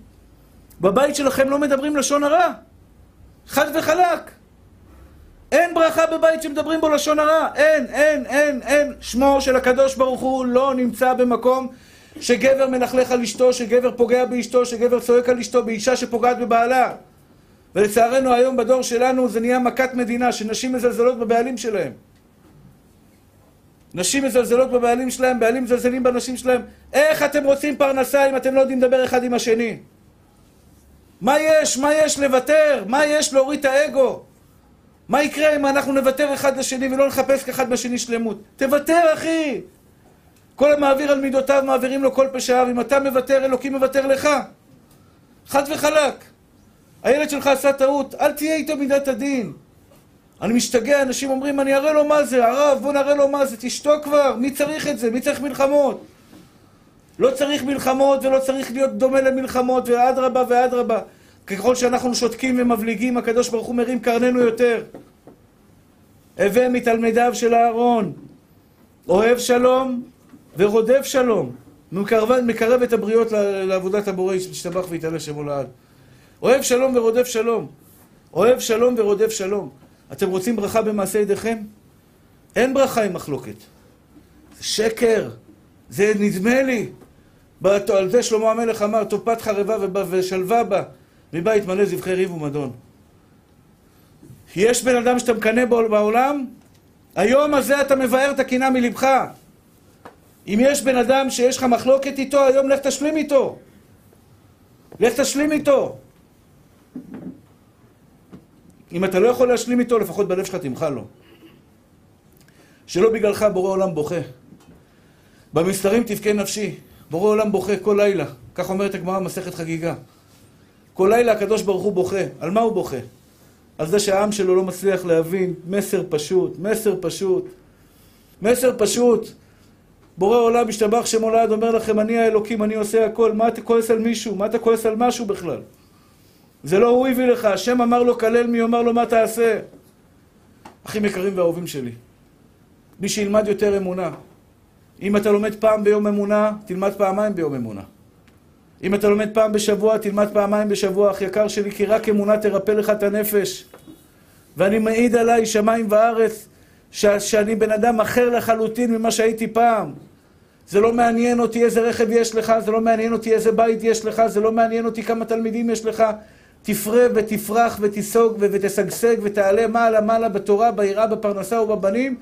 בבית שלכם לא מדברים לשון הרע. חד וחלק. אין ברכה בבית שמדברים בו לשון הרע. אין, אין, אין, אין. שמו של הקדוש ברוך הוא לא נמצא במקום שגבר מלכלך על אשתו, שגבר פוגע באשתו, שגבר צועק על אשתו, באישה שפוגעת בבעלה. ולצערנו היום בדור שלנו זה נהיה מכת מדינה, שנשים מזלזלות בבעלים שלהם. נשים מזלזלות בבעלים שלהם, בעלים מזלזלים בנשים שלהם. איך אתם רוצים פרנסה אם אתם לא יודעים לדבר אחד עם השני? מה יש? מה יש לוותר? מה יש להוריד את האגו? מה יקרה אם אנחנו נוותר אחד לשני ולא נחפש אחד בשני שלמות? תוותר, אחי! כל המעביר על מידותיו מעבירים לו כל פשעיו. אם אתה מוותר, אלוקים מוותר לך. חד וחלק. הילד שלך עשה טעות, אל תהיה איתו מידת הדין. אני משתגע, אנשים אומרים, אני אראה לו מה זה, הרב, בוא נראה לו מה זה, תשתוק כבר, מי צריך את זה? מי צריך מלחמות? לא צריך מלחמות ולא צריך להיות דומה למלחמות, ואדרבה ואדרבה. ככל שאנחנו שותקים ומבליגים, הקדוש ברוך הוא מרים קרננו יותר. הווה מתלמידיו של אהרון, אוהב שלום ורודף שלום. מקרב, מקרב את הבריות לעבודת הבורא, ישתבח ויתעלה שמו לעד. אוהב שלום ורודף שלום. אוהב שלום ורודף שלום. אתם רוצים ברכה במעשה ידיכם? אין ברכה עם מחלוקת. זה שקר. זה נדמה לי. על זה שלמה המלך אמר, טופת חרבה ושלווה בה, מבית מלא זבחי ריב ומדון. יש בן אדם שאתה מקנא בו בעולם? היום הזה אתה מבאר את הקינה מלבך. אם יש בן אדם שיש לך מחלוקת איתו, היום לך תשלים איתו. לך תשלים איתו. אם אתה לא יכול להשלים איתו, לפחות בלב שלך תמחל לו. שלא בגללך בורא עולם בוכה. במסתרים תבכה נפשי. בורא עולם בוכה כל לילה. כך אומרת הגמרא במסכת חגיגה. כל לילה הקדוש ברוך הוא בוכה. על מה הוא בוכה? על זה שהעם שלו לא מצליח להבין מסר פשוט, מסר פשוט. מסר פשוט. בורא עולם משתבח שמו לעד אומר לכם, אני האלוקים, אני עושה הכל. מה אתה כועס על מישהו? מה אתה כועס על משהו בכלל? זה לא הוא הביא לך, השם אמר לו כלל מי אומר לו מה תעשה. אחים יקרים ואהובים שלי, מי שילמד יותר אמונה. אם אתה לומד פעם ביום אמונה, תלמד פעמיים ביום אמונה. אם אתה לומד פעם בשבוע, תלמד פעמיים בשבוע, אח יקר שלי, כי רק אמונה תרפא לך את הנפש. ואני מעיד עליי שמיים וארץ ש- שאני בן אדם אחר לחלוטין ממה שהייתי פעם. זה לא מעניין אותי איזה רכב יש לך, זה לא מעניין אותי איזה בית יש לך, זה לא מעניין אותי כמה תלמידים יש לך. תפרה ותפרח ותיסוג ותשגשג ותעלה מעלה מעלה בתורה, ביראה, בפרנסה ובבנים.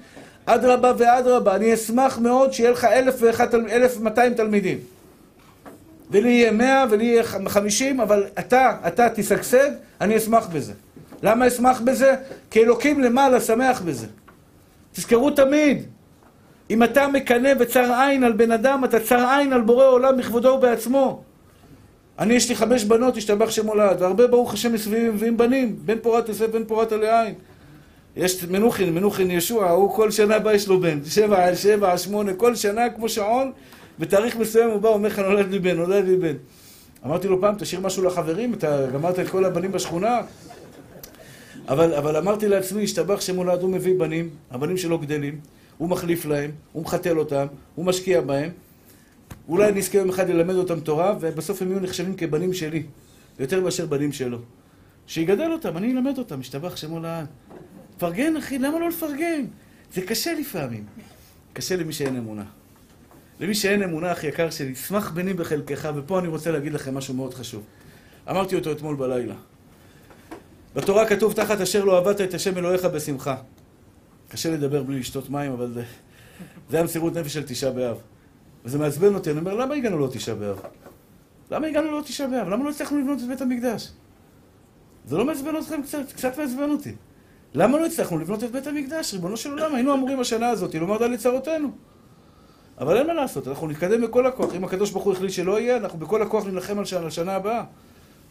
אדרבה ואדרבה, אני אשמח מאוד שיהיה לך אלף ואחת, אלף ומאתיים תלמידים. ולי יהיה מאה ולי יהיה חמישים, אבל אתה, אתה תשגשג, אני אשמח בזה. למה אשמח בזה? כי אלוקים למעלה שמח בזה. תזכרו תמיד, אם אתה מקנא וצר עין על בן אדם, אתה צר עין על בורא עולם בכבודו ובעצמו. אני, יש לי חמש בנות, השתבח שמולד, והרבה ברוך השם מסביבי מביאים בנים, בן פורת יוסף, בן פורת עלי יש מנוחין, מנוחין ישוע, הוא כל שנה בא יש לו בן, שבע שבע שמונה, כל שנה כמו שעון, בתאריך מסוים הוא בא, אומר לך נולד לי בן, נולד לי בן. אמרתי לו פעם, תשאיר משהו לחברים, אתה גמרת את כל הבנים בשכונה? אבל, אבל אמרתי לעצמי, השתבח שמולד, הוא מביא בנים, הבנים שלו גדלים, הוא מחליף להם, הוא מחתל אותם, הוא משקיע בהם. אולי נזכה יום אחד ללמד אותם תורה, ובסוף הם יהיו נחשבים כבנים שלי, יותר מאשר בנים שלו. שיגדל אותם, אני אלמד אותם, השתבח שמו לעד. תפרגן, אחי, למה לא לפרגן? זה קשה לפעמים. קשה למי שאין אמונה. למי שאין אמונה, אחי יקר שלי, שמח בני בחלקך, ופה אני רוצה להגיד לכם משהו מאוד חשוב. אמרתי אותו אתמול בלילה. בתורה כתוב, תחת אשר לא עבדת את השם אלוהיך בשמחה. קשה לדבר בלי לשתות מים, אבל זה, זה המסירות נפש של תשעה באב. וזה מעצבן אותי, אני אומר, למה הגענו לא תשעה באב? למה הגענו לא תשעה באב? למה לא הצלחנו לבנות את בית המקדש? זה לא מעצבן אתכם קצת? קצת מעצבן אותי. למה לא הצלחנו לבנות את בית המקדש? ריבונו של עולם, היינו אמורים השנה הזאת לומר דל לצרותינו. אבל אין מה לעשות, אנחנו נתקדם בכל הכוח. אם הקדוש ברוך הוא החליט שלא יהיה, אנחנו בכל הכוח נילחם על שנה, לשנה הבאה.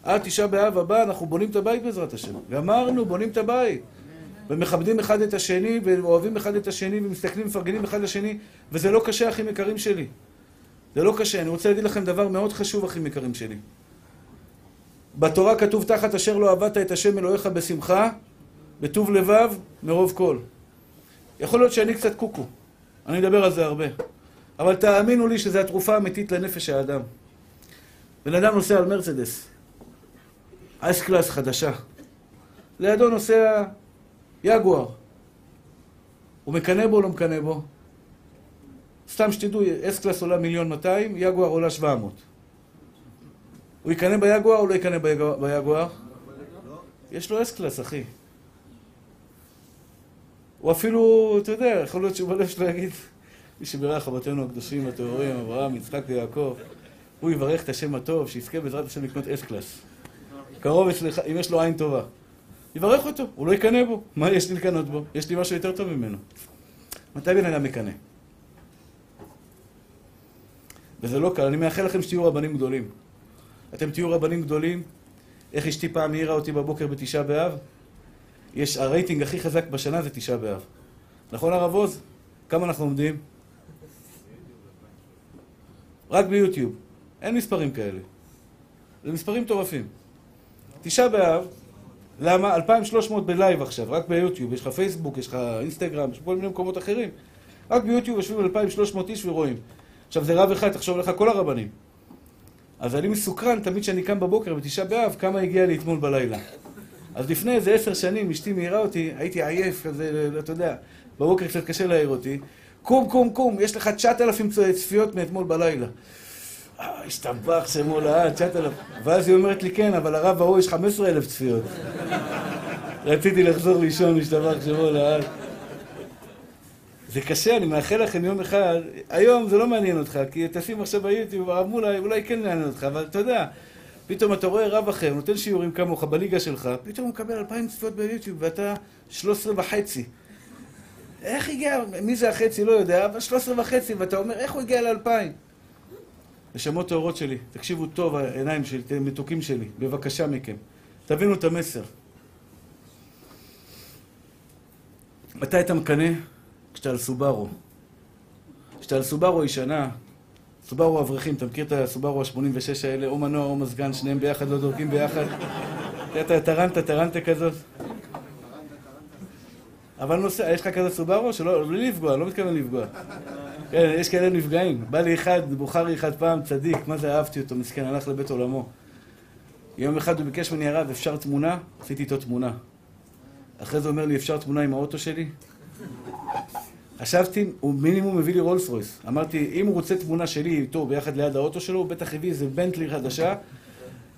עד תשעה באב הבא אנחנו בונים את הבית בעזרת השם. גמרנו, בונים את הבית. ומכבדים אחד את השני, ואוהבים אחד את השני, ומסתכלים, מפרגנים אחד לשני, וזה לא קשה, אחים יקרים שלי. זה לא קשה. אני רוצה להגיד לכם דבר מאוד חשוב, אחים יקרים שלי. בתורה כתוב תחת אשר לא עבדת את השם אלוהיך בשמחה, בטוב לבב, מרוב כל. יכול להיות שאני קצת קוקו, אני אדבר על זה הרבה. אבל תאמינו לי שזו התרופה האמיתית לנפש האדם. בן אדם נוסע על מרצדס, S Class חדשה. לידו נוסע יגואר. הוא מקנא בו או לא מקנא בו? סתם שתדעו, S Class עולה מיליון 200, יגואר עולה 700. הוא יקנא ביגואר או לא יקנא ביגואר? יש לו S Class, אחי. הוא אפילו, אתה יודע, יכול להיות שהוא בלב שלו יגיד, מי שבירך אבותינו הקדושים הטהורים, אברהם, יצחק ויעקב, הוא יברך את השם הטוב, שיזכה בעזרת השם לקנות S Class. קרוב אצלך, אם יש לו עין טובה. יברך אותו, הוא לא יקנא בו. מה יש לי לקנא בו? יש לי משהו יותר טוב ממנו. מתי בן אדם מקנא? וזה לא קל, אני מאחל לכם שתהיו רבנים גדולים. אתם תהיו רבנים גדולים. איך אשתי פעם העירה אותי בבוקר בתשעה באב? יש, הרייטינג הכי חזק בשנה זה תשעה באב. נכון הרב עוז? כמה אנחנו עומדים? רק ביוטיוב. אין מספרים כאלה. זה מספרים מטורפים. תשעה באב, למה? 2,300 ב live עכשיו, רק ביוטיוב. יש לך פייסבוק, יש לך אינסטגרם, יש כל מיני מקומות אחרים. רק ביוטיוב יושבים 2,300 איש ורואים. עכשיו זה רב אחד, תחשוב לך כל הרבנים. אז אני מסוקרן תמיד כשאני קם בבוקר בתשעה באב, כמה הגיע לי אתמול בלילה. אז לפני איזה עשר שנים אשתי מעירה אותי, הייתי עייף כזה, אתה יודע, בבוקר קצת קשה להעיר אותי. קום, קום, קום, יש לך 9,000 צפיות מאתמול בלילה. השתבח שמו לעד, 9,000. ואז היא אומרת לי, כן, אבל הרב ההוא יש 15,000 צפיות. רציתי לחזור לישון, השתבח שמו לעד. זה קשה, אני מאחל לכם יום אחד, היום זה לא מעניין אותך, כי תשים עכשיו ביוטיוב, הרב מולה, אולי כן מעניין אותך, אבל אתה יודע, פתאום אתה רואה רב אחר, נותן שיעורים כמוך בליגה שלך, פתאום הוא מקבל אלפיים צפיות ביוטיוב, ואתה שלוש עשרה וחצי. איך הגיע, מי זה החצי לא יודע, אבל שלוש עשרה וחצי, ואתה אומר, איך הוא הגיע לאלפיים? נשמות טהורות שלי, תקשיבו טוב, העיניים שלי, מתוקים שלי, בבקשה מכם. תבינו את המסר. מתי אתה מקנא? כשאתה על סובארו. כשאתה על סובארו ישנה, סובארו אברכים, אתה מכיר את הסובארו ה-86 האלה, או מנוע או מזגן, שניהם ביחד, לא דורקים ביחד? אתה טרנטה, טרנטה כזאת. אבל נוסע, יש לך כזה סובארו? שלא, בלי לפגוע, לא מתכוון לפגוע. כן, יש כאלה נפגעים. בא לי אחד, בוכרי אחד פעם, צדיק, מה זה אהבתי אותו, מסכן, הלך לבית עולמו. יום אחד הוא ביקש ממני הרב, אפשר תמונה? עשיתי איתו תמונה. אחרי זה אומר לי, אפשר תמונה עם האוטו שלי? חשבתי, הוא מינימום מביא לי רולס רויס. אמרתי, אם הוא רוצה תמונה שלי איתו ביחד ליד האוטו שלו, הוא בטח הביא איזה בנטלי חדשה,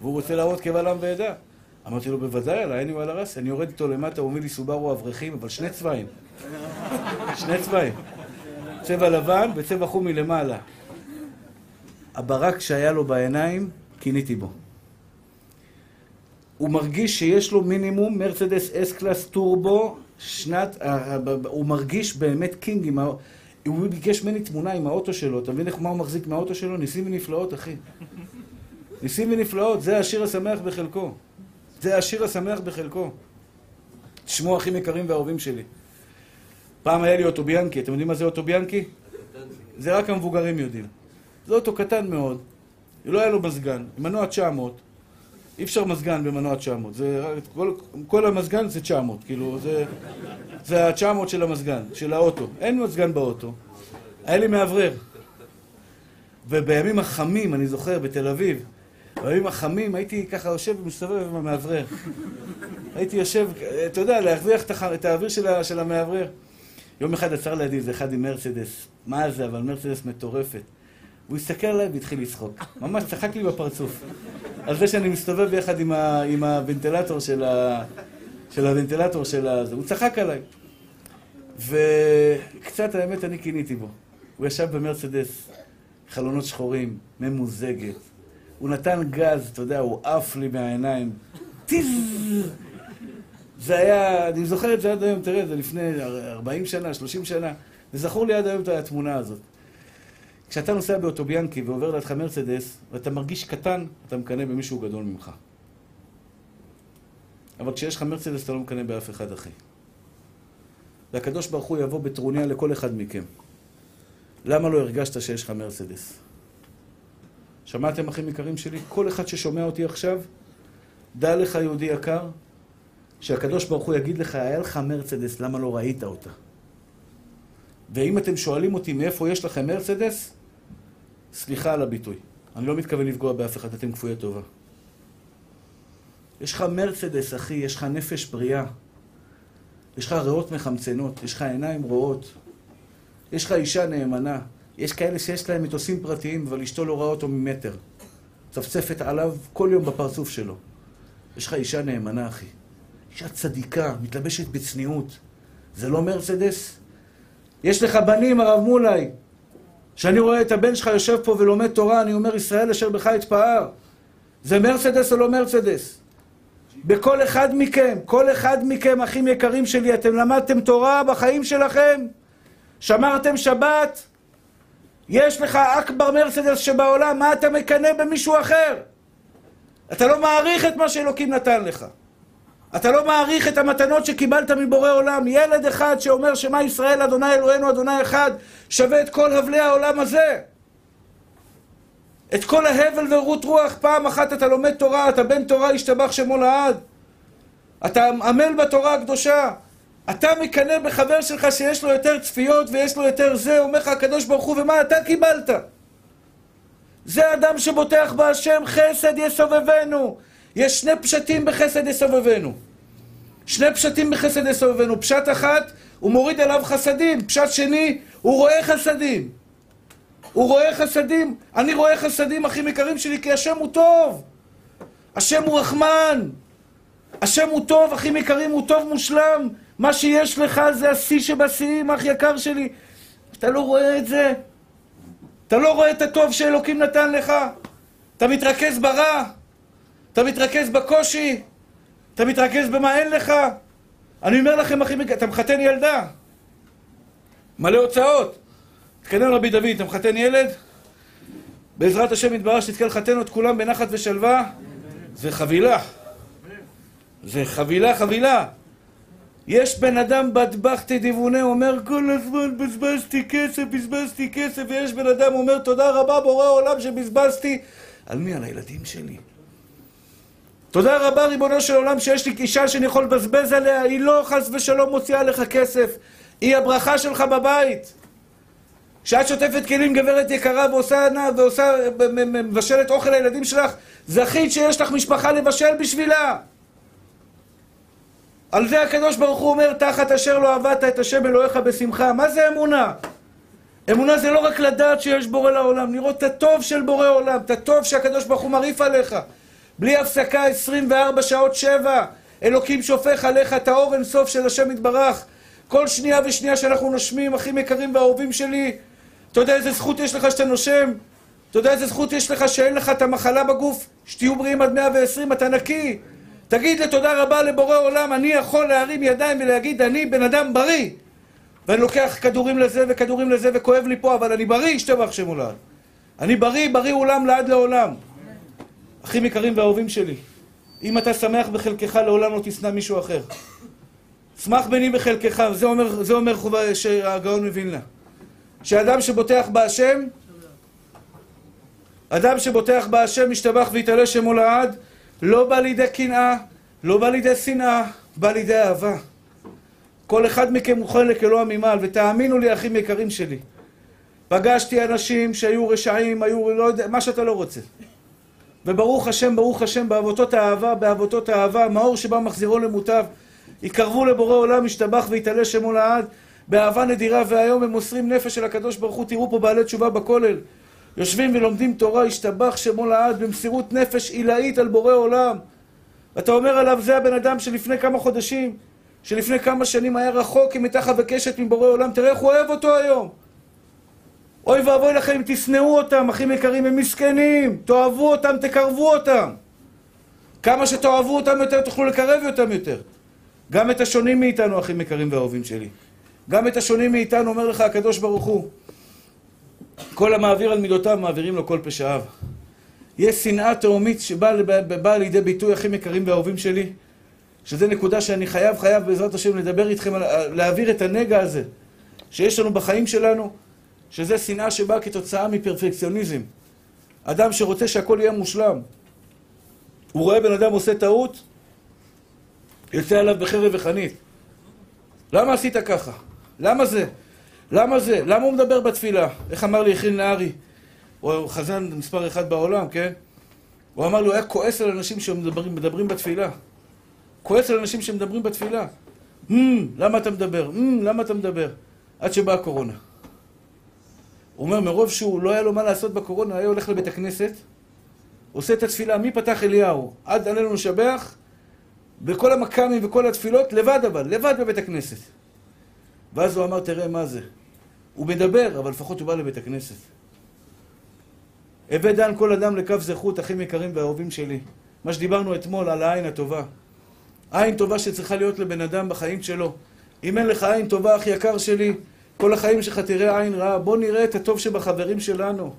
והוא רוצה להראות קבל עם ועדה. אמרתי לו, בוודאי, על העיני ועל הרס, אני יורד איתו למטה, הוא אומר לי סובארו אברכים, אבל שני צבעים. שני צבעים. צבע לבן וצבע חום מלמעלה. הברק שהיה לו בעיניים, קיניתי בו. הוא מרגיש שיש לו מינימום מרצדס S Class טורבו, שנת, הוא מרגיש באמת king עם ה... הוא ביקש ממני תמונה עם האוטו שלו, אתה מבין איך מה הוא מחזיק מהאוטו שלו? ניסים ונפלאות, אחי. ניסים ונפלאות, זה השיר השמח בחלקו. זה השיר השמח בחלקו. תשמעו, אחים יקרים ואהובים שלי. פעם היה לי אוטוביאנקי, אתם יודעים מה זה אוטוביאנקי? זה רק המבוגרים יודעים. זה אוטו קטן מאוד, לא היה לו מזגן, מנוע 900, אי אפשר מזגן במנוע 900, זה, כל, כל המזגן זה 900, כאילו, זה, זה ה-900 של המזגן, של האוטו. אין מזגן באוטו. היה לי מאוורר. ובימים החמים, אני זוכר, בתל אביב, בימים החמים הייתי ככה יושב ומסתובב עם המאוורר. הייתי יושב, אתה יודע, להרוויח את האוויר של, של המאוורר. יום אחד עצר לידי איזה אחד עם מרצדס. מה זה, אבל מרצדס מטורפת. הוא הסתכל עליי והתחיל לצחוק. ממש צחק לי בפרצוף. על זה שאני מסתובב ביחד עם, ה, עם הוונטילטור של, ה, של הוונטילטור של ה... הוא צחק עליי. וקצת, האמת, אני קיניתי בו. הוא ישב במרצדס, חלונות שחורים, ממוזגת. הוא נתן גז, אתה יודע, הוא עף לי מהעיניים. טיז! זה היה, אני זוכר את זה עד היום, תראה, זה לפני 40 שנה, 30 שנה. וזכור לי עד היום את התמונה הזאת. כשאתה נוסע באוטוביאנקי ועובר לידך מרצדס, ואתה מרגיש קטן, אתה מקנא במישהו גדול ממך. אבל כשיש לך מרצדס, אתה לא מקנא באף אחד אחי. והקדוש ברוך הוא יבוא בטרוניה לכל אחד מכם. למה לא הרגשת שיש לך מרצדס? שמעתם, אחים יקרים שלי? כל אחד ששומע אותי עכשיו, דע לך, יהודי יקר, שהקדוש ברוך הוא יגיד לך, היה לך מרצדס, למה לא ראית אותה? ואם אתם שואלים אותי מאיפה יש לכם מרצדס, סליחה על הביטוי. אני לא מתכוון לפגוע באף אחד, אתם כפויי טובה. יש לך מרצדס, אחי, יש לך נפש בריאה. יש לך ריאות מחמצנות, יש לך עיניים רואות. יש לך אישה נאמנה. יש כאלה שיש להם מטוסים פרטיים, אבל אשתו לא רואה אותו ממטר. צפצפת עליו כל יום בפרצוף שלו. יש לך אישה נאמנה, אחי. אישה צדיקה, מתלבשת בצניעות. זה לא מרצדס? יש לך בנים, הרב מולי. כשאני רואה את הבן שלך יושב פה ולומד תורה, אני אומר, ישראל אשר בך יתפאר. זה מרצדס או לא מרצדס? בכל אחד מכם, כל אחד מכם, אחים יקרים שלי, אתם למדתם תורה בחיים שלכם? שמרתם שבת? יש לך אכבר מרצדס שבעולם, מה אתה מקנא במישהו אחר? אתה לא מעריך את מה שאלוקים נתן לך. אתה לא מעריך את המתנות שקיבלת מבורא עולם. ילד אחד שאומר שמה ישראל, אדוני אלוהינו, אדוני אחד, שווה את כל הבלי העולם הזה. את כל ההבל ורות רוח, פעם אחת אתה לומד תורה, אתה בן תורה, ישתבח שמו לעד. אתה עמל בתורה הקדושה. אתה מקנא בחבר שלך שיש לו יותר צפיות ויש לו יותר זה, אומר לך הקדוש ברוך הוא, ומה אתה קיבלת? זה אדם שבוטח בהשם, חסד יסובבנו. יש שני פשטים בחסד יסובבנו. שני פשטים בחסד יסובבנו. פשט אחת, הוא מוריד עליו חסדים. פשט שני, הוא רואה חסדים. הוא רואה חסדים. אני רואה חסדים, אחים יקרים שלי, כי השם הוא טוב. השם הוא רחמן. השם הוא טוב, אחים יקרים, הוא טוב מושלם. מה שיש לך זה השיא שבשיאים, אח יקר שלי. אתה לא רואה את זה? אתה לא רואה את הטוב שאלוקים נתן לך? אתה מתרכז ברע? אתה מתרכז בקושי? אתה מתרכז במה אין לך? אני אומר לכם, אחים, אתה מחתן ילדה. מלא הוצאות. תקנן רבי דוד, אתה מחתן ילד? בעזרת השם יתברך שתזכה לחתן את כולם בנחת ושלווה. זה חבילה. זה חבילה חבילה. יש בן אדם בטבחתי דיוונה, אומר כל הזמן בזבזתי כסף, בזבזתי כסף, ויש בן אדם אומר תודה רבה בורא העולם שבזבזתי. על מי? על הילדים שלי. תודה רבה ריבונו של עולם שיש לי אישה שאני יכול לבזבז עליה, היא לא חס ושלום מוציאה לך כסף, היא הברכה שלך בבית. כשאת שוטפת כלים גברת יקרה ועושה ועושה, מבשלת אוכל לילדים שלך, זכית שיש לך משפחה לבשל בשבילה. על זה הקדוש ברוך הוא אומר, תחת אשר לא עבדת את השם אלוהיך בשמחה. מה זה אמונה? אמונה זה לא רק לדעת שיש בורא לעולם, לראות את הטוב של בורא עולם, את הטוב שהקדוש ברוך הוא מרעיף עליך. בלי הפסקה 24 שעות שבע. אלוקים שופך עליך את האור אינסוף של השם יתברך. כל שנייה ושנייה שאנחנו נושמים, אחים יקרים ואהובים שלי, אתה יודע איזה זכות יש לך שאתה נושם? אתה יודע איזה זכות יש לך שאין לך את המחלה בגוף? שתהיו בריאים עד 120, אתה נקי. תגיד לתודה רבה לבורא עולם, אני יכול להרים ידיים ולהגיד, אני בן אדם בריא. ואני לוקח כדורים לזה וכדורים לזה וכואב לי פה, אבל אני בריא, ישתבח שם עולם. אני בריא, בריא עולם לעד לעולם. אחים יקרים ואהובים שלי, אם אתה שמח בחלקך, לעולם לא תשנא מישהו אחר. שמח בני בחלקך, זה אומר, זה אומר חובה שהגאון מבין לה. שאדם שבוטח בהשם, אדם שבוטח בהשם, משתבח ויתעלה שמו לעד, לא בא לידי קנאה, לא בא לידי שנאה, בא לידי אהבה. כל אחד מכם מוכן לכלוא ממעל, ותאמינו לי, אחים יקרים שלי, פגשתי אנשים שהיו רשעים, היו לא יודע, מה שאתה לא רוצה. וברוך השם, ברוך השם, בעבותות האהבה, בעבותות האהבה, מאור שבא מחזירו למוטב, יקרבו לבורא עולם, ישתבח ויתעלה שמו לעד, באהבה נדירה, והיום הם מוסרים נפש של הקדוש ברוך הוא, תראו פה בעלי תשובה בכולל. יושבים ולומדים תורה, ישתבח שמו לעד, במסירות נפש עילאית על בורא עולם. ואתה אומר עליו, זה הבן אדם שלפני כמה חודשים, שלפני כמה שנים היה רחוק כמתחת וקשת מבורא עולם, תראה איך הוא אוהב אותו היום. אוי ואבוי לכם אם תשנאו אותם, אחים יקרים, הם מסכנים. תאהבו אותם, תקרבו אותם. כמה שתאהבו אותם יותר, תוכלו לקרב אותם יותר. גם את השונים מאיתנו, אחים יקרים ואהובים שלי. גם את השונים מאיתנו, אומר לך הקדוש ברוך הוא, כל המעביר על מידותיו, מעבירים לו כל פשעיו. יש שנאה תהומית שבאה לידי ביטוי, אחים יקרים ואהובים שלי, שזה נקודה שאני חייב, חייב בעזרת השם לדבר איתכם, להעביר את הנגע הזה שיש לנו בחיים שלנו, שזה שנאה שבאה כתוצאה מפרפקציוניזם. אדם שרוצה שהכל יהיה מושלם. הוא רואה בן אדם עושה טעות, יוצא עליו בחרב וחנית. למה עשית ככה? למה זה? למה זה? למה הוא מדבר בתפילה? איך אמר לי יחיל נהרי? הוא חזן מספר אחד בעולם, כן? הוא אמר לי, הוא היה כועס על אנשים שמדברים בתפילה. כועס על אנשים שמדברים בתפילה. Mm, למה אתה מדבר? Mm, למה אתה מדבר? עד שבאה הקורונה. אומר, מרוב שהוא לא היה לו מה לעשות בקורונה, היה הולך לבית הכנסת, עושה את התפילה, מי פתח אליהו? עד עלינו לשבח, בכל המכ"מים וכל התפילות, לבד אבל, לבד בבית הכנסת. ואז הוא אמר, תראה מה זה. הוא מדבר, אבל לפחות הוא בא לבית הכנסת. הווה דן כל אדם לכף זכות, אחים יקרים ואהובים שלי. מה שדיברנו אתמול על העין הטובה. עין טובה שצריכה להיות לבן אדם בחיים שלו. אם אין לך עין טובה, אח יקר שלי, כל החיים שלך תראה עין רעה. בוא נראה את הטוב שבחברים שלנו.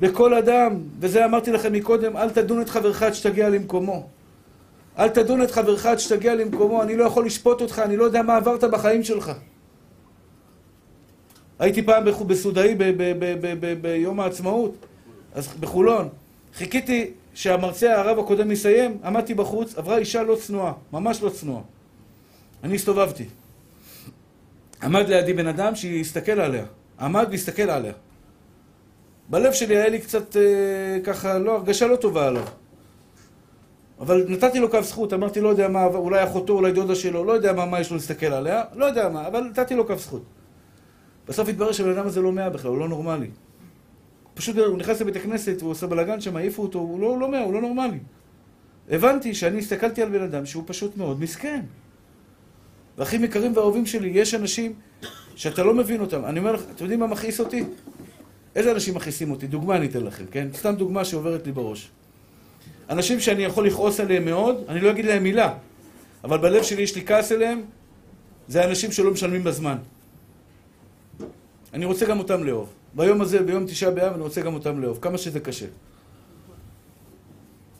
בכל אדם, וזה אמרתי לכם מקודם, אל תדון את חברך עד שתגיע למקומו. אל תדון את חברך עד שתגיע למקומו, אני לא יכול לשפוט אותך, אני לא יודע מה עברת בחיים שלך. הייתי פעם בסודאי ביום העצמאות, אז בחולון. חיכיתי שהמרצה, הרב הקודם יסיים, עמדתי בחוץ, עברה אישה לא צנועה, ממש לא צנועה. אני הסתובבתי. עמד לידי בן אדם שיסתכל עליה. עמד והסתכל עליה. בלב שלי היה לי קצת אה, ככה, לא, הרגשה לא טובה עליו. אבל נתתי לו קו זכות, אמרתי, לא יודע מה, אולי אחותו, אולי דודה שלו, לא יודע מה, מה יש לו להסתכל עליה, לא יודע מה, אבל נתתי לו קו זכות. בסוף התברר שהבן אדם הזה לא מאה בכלל, הוא לא נורמלי. פשוט הוא נכנס לבית הכנסת, הוא עושה בלאגן שם, העיפו אותו, הוא לא, לא מאה, הוא לא נורמלי. הבנתי שאני הסתכלתי על בן אדם שהוא פשוט מאוד מסכן. ואחים יקרים ואהובים שלי, יש אנשים שאתה לא מבין אותם. אני אומר לך, אתם יודעים מה מכעיס אותי? איזה אנשים מכעיסים אותי? דוגמה אני אתן לכם, כן? סתם דוגמה שעוברת לי בראש. אנשים שאני יכול לכעוס עליהם מאוד, אני לא אגיד להם מילה, אבל בלב שלי יש לי כעס אליהם, זה אנשים שלא משלמים בזמן. אני רוצה גם אותם לאהוב. ביום הזה, ביום תשעה באב, אני רוצה גם אותם לאהוב, כמה שזה קשה.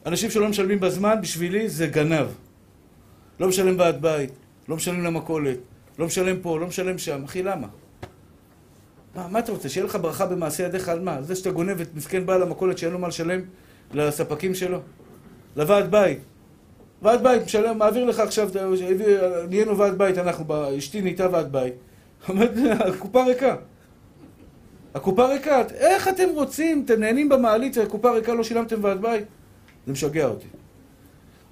אנשים שלא משלמים בזמן, בשבילי זה גנב. לא משלם ועד בית, לא משלם למכולת, לא משלם פה, לא משלם שם. אחי, למה? מה, מה אתה רוצה? שיהיה לך ברכה במעשה ידיך על מה? זה שאתה גונב את מסכן בעל המכולת שאין לו מה לשלם לספקים שלו? לוועד בית. ועד בית משלם, מעביר לך עכשיו, נהיינו ועד בית, אנחנו, אשתי נהייתה ועד בית. הקופה ריקה. הקופה ריקה, איך אתם רוצים, אתם נהנים במעלית והקופה ריקה, לא שילמתם ועד בית? זה משגע אותי.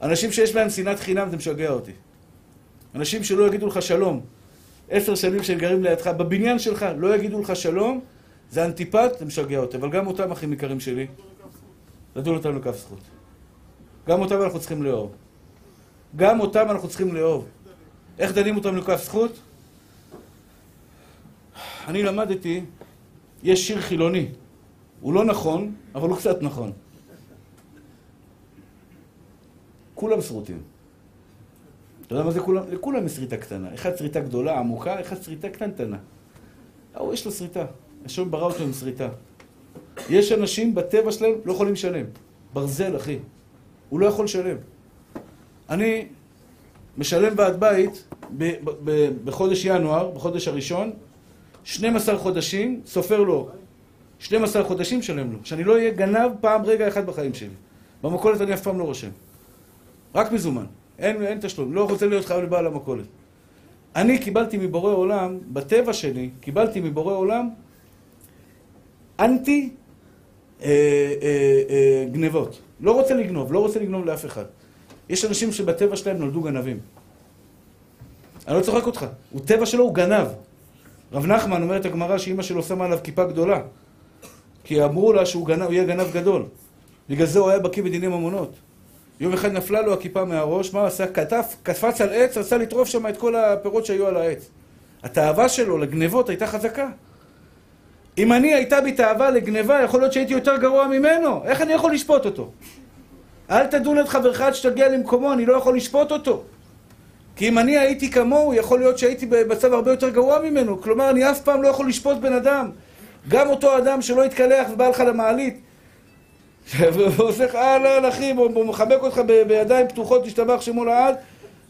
אנשים שיש להם שנאת חינם, זה משגע אותי. אנשים שלא יגידו לך שלום. עשר שנים שהם גרים לידך, בבניין שלך, לא יגידו לך שלום, זה אנטיפט, זה משגע אותי. אבל גם אותם אחים יקרים שלי, לדון אותם לכף זכות. גם אותם אנחנו צריכים לאהוב. גם אותם אנחנו צריכים לאהוב. איך דנים אותם לכף זכות? אני למדתי, יש שיר חילוני. הוא לא נכון, אבל הוא קצת נכון. כולם שרוטים. אתה יודע מה זה כולם? לכולם יש שריטה קטנה. אחד שריטה גדולה, עמוקה, אחד שריטה קטנטנה. ההוא יש לו שריטה. השם ברא אותו עם שריטה. יש אנשים בטבע שלהם לא יכולים לשלם. ברזל, אחי. הוא לא יכול לשלם. אני משלם ועד בית ב- ב- ב- בחודש ינואר, בחודש הראשון, 12 חודשים, סופר לו 12 חודשים משלם לו. שאני לא אהיה גנב פעם רגע אחד בחיים שלי. במכולת אני אף פעם לא רושם. רק מזומן. אין, אין תשלום. לא רוצה להיות חייב לבעל המכולת. אני קיבלתי מבורא עולם, בטבע שלי, קיבלתי מבורא עולם אנטי אה, אה, אה, גנבות. לא רוצה לגנוב, לא רוצה לגנוב לאף אחד. יש אנשים שבטבע שלהם נולדו גנבים. אני לא צוחק אותך, הוא טבע שלו הוא גנב. רב נחמן אומרת הגמרא שאימא שלו שמה עליו כיפה גדולה. כי אמרו לה שהוא גנב, יהיה גנב גדול. בגלל זה הוא היה בקיא בדיני ממונות. יום אחד נפלה לו הכיפה מהראש, מה עשה? כתף, קפץ על עץ, רצה לטרוף שם את כל הפירות שהיו על העץ. התאווה שלו לגנבות הייתה חזקה. אם אני הייתה בי תאווה לגניבה, יכול להיות שהייתי יותר גרוע ממנו. איך אני יכול לשפוט אותו? אל תדון את חברך עד שתגיע למקומו, אני לא יכול לשפוט אותו. כי אם אני הייתי כמוהו, יכול להיות שהייתי במצב הרבה יותר גרוע ממנו. כלומר, אני אף פעם לא יכול לשפוט בן אדם. גם אותו אדם שלא התקלח ובא לך למעלית, ועושה לך אהלן אחי, הוא מחבק אותך בידיים פתוחות, תשתבח שמו לעד,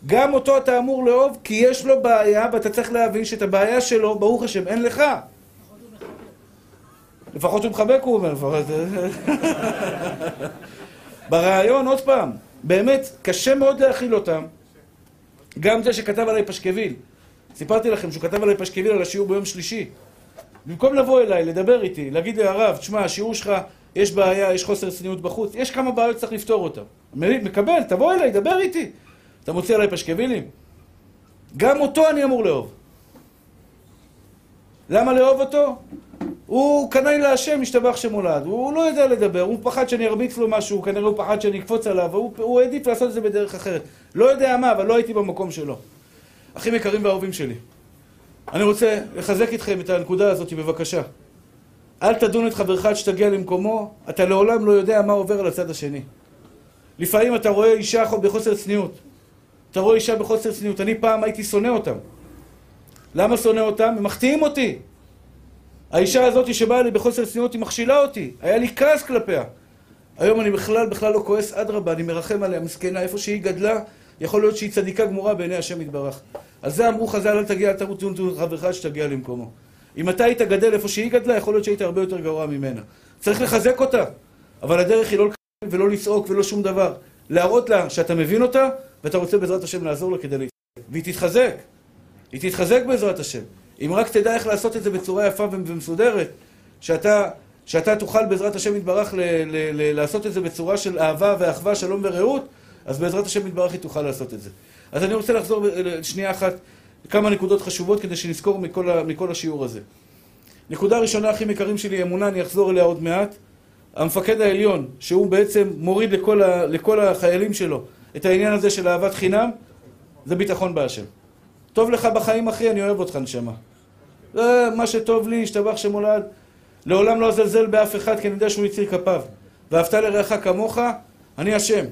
גם אותו אתה אמור לאהוב, כי יש לו בעיה, ואתה צריך להבין שאת הבעיה שלו, ברוך השם, אין לך. לפחות הוא מחבק, הוא אומר, לפחות... ברעיון, עוד פעם, באמת, קשה מאוד להכיל אותם. גם זה שכתב עליי פשקוויל. סיפרתי לכם שהוא כתב עליי פשקוויל על השיעור ביום שלישי. במקום לבוא אליי, לדבר איתי, להגיד לי, הרב, תשמע, השיעור שלך, יש בעיה, יש חוסר צניעות בחוץ, יש כמה בעיות שצריך לפתור אותן. מקבל, תבוא אליי, דבר איתי. אתה מוציא עליי פשקווילים? גם אותו אני אמור לאהוב. למה לאהוב אותו? הוא קנאי להשם, השתבח שמולד. הוא לא יודע לדבר, הוא פחד שאני ארביץ לו משהו, כנראה הוא פחד שאני אקפוץ עליו, הוא העדיף לעשות את זה בדרך אחרת. לא יודע מה, אבל לא הייתי במקום שלו. אחים יקרים ואהובים שלי, אני רוצה לחזק איתכם את הנקודה הזאת, בבקשה. אל תדון את חברך עד שתגיע למקומו, אתה לעולם לא יודע מה עובר על הצד השני. לפעמים אתה רואה אישה בחוסר צניעות. אתה רואה אישה בחוסר צניעות. אני פעם הייתי שונא אותם. למה שונא אותם? הם מחטיאים אותי. האישה הזאת שבאה לי בחוסר צניעות, היא מכשילה אותי. היה לי כעס כלפיה. היום אני בכלל, בכלל לא כועס, אדרבה, אני מרחם עליה, מסכנה, איפה שהיא גדלה, יכול להיות שהיא צדיקה גמורה בעיני השם יתברך. על זה אמרו חז"ל, אל תגיע, אל תרוץ חברך עד שתגיע למקומו. אם אתה היית גדל איפה שהיא גדלה, יכול להיות שהיית הרבה יותר גרוע ממנה. צריך לחזק אותה, אבל הדרך היא לא לקבל ולא לצעוק ולא שום דבר. להראות לה שאתה מבין אותה, ואתה רוצה בעזרת השם לעזור לה כדי להתחזק. והיא תתחזק. היא תתחזק בעזרת השם. אם רק תדע איך לעשות את זה בצורה יפה ומסודרת, שאתה, שאתה תוכל בעזרת השם יתברך ל, ל, ל, לעשות את זה בצורה של אהבה ואחווה, שלום ורעות, אז בעזרת השם יתברך היא תוכל לעשות את זה. אז אני רוצה לחזור שנייה אחת, כמה נקודות חשובות כדי שנזכור מכל, ה, מכל השיעור הזה. נקודה ראשונה, אחים יקרים שלי, אמונה, אני אחזור אליה עוד מעט. המפקד העליון, שהוא בעצם מוריד לכל, ה, לכל החיילים שלו את העניין הזה של אהבת חינם, זה ביטחון בהשם. טוב לך בחיים, אחי, אני אוהב אותך, נשמה. זה מה שטוב לי, השתבח שמולד. לעולם לא אזלזל באף אחד, כי אני יודע שהוא יציר כפיו. ואהבת לרעך כמוך, אני השם.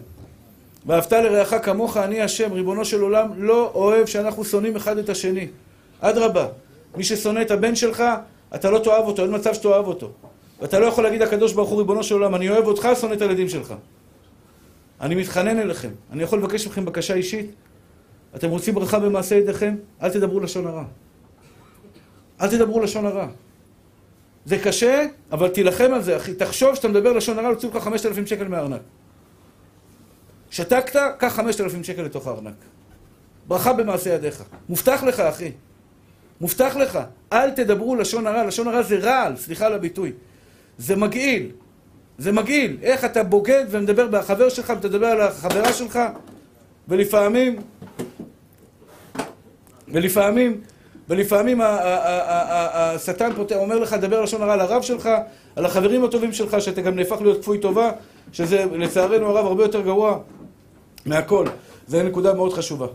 ואהבת לרעך כמוך, אני השם. ריבונו של עולם לא אוהב שאנחנו שונאים אחד את השני. אדרבה, מי ששונא את הבן שלך, אתה לא תאהב אותו, אין מצב שתאהב אותו. ואתה לא יכול להגיד לקדוש ברוך הוא, ריבונו של עולם, אני אוהב אותך, שונא את הילדים שלך. אני מתחנן אליכם. אני יכול לבקש מכם בקשה אישית? אתם רוצים ברכה במעשה ידיכם? אל תדברו לשון הרע. אל תדברו לשון הרע. זה קשה, אבל תילחם על זה, אחי. תחשוב שאתה מדבר לשון הרע, יוציאו לך 5,000 שקל מהארנק. שתקת, קח 5,000 שקל לתוך הארנק. ברכה במעשה ידיך. מובטח לך, אחי. מובטח לך. אל תדברו לשון הרע. לשון הרע זה רעל, סליחה על הביטוי. זה מגעיל. זה מגעיל. איך אתה בוגד ומדבר בחבר שלך, ואתה מדבר על החברה שלך, ולפעמים ולפעמים, ולפעמים השטן אומר לך, דבר לשון הרע על הרב שלך, על החברים הטובים שלך, שאתה גם נהפך להיות כפוי טובה, שזה לצערנו הרב הרבה יותר גרוע מהכל. זו נקודה מאוד חשובה.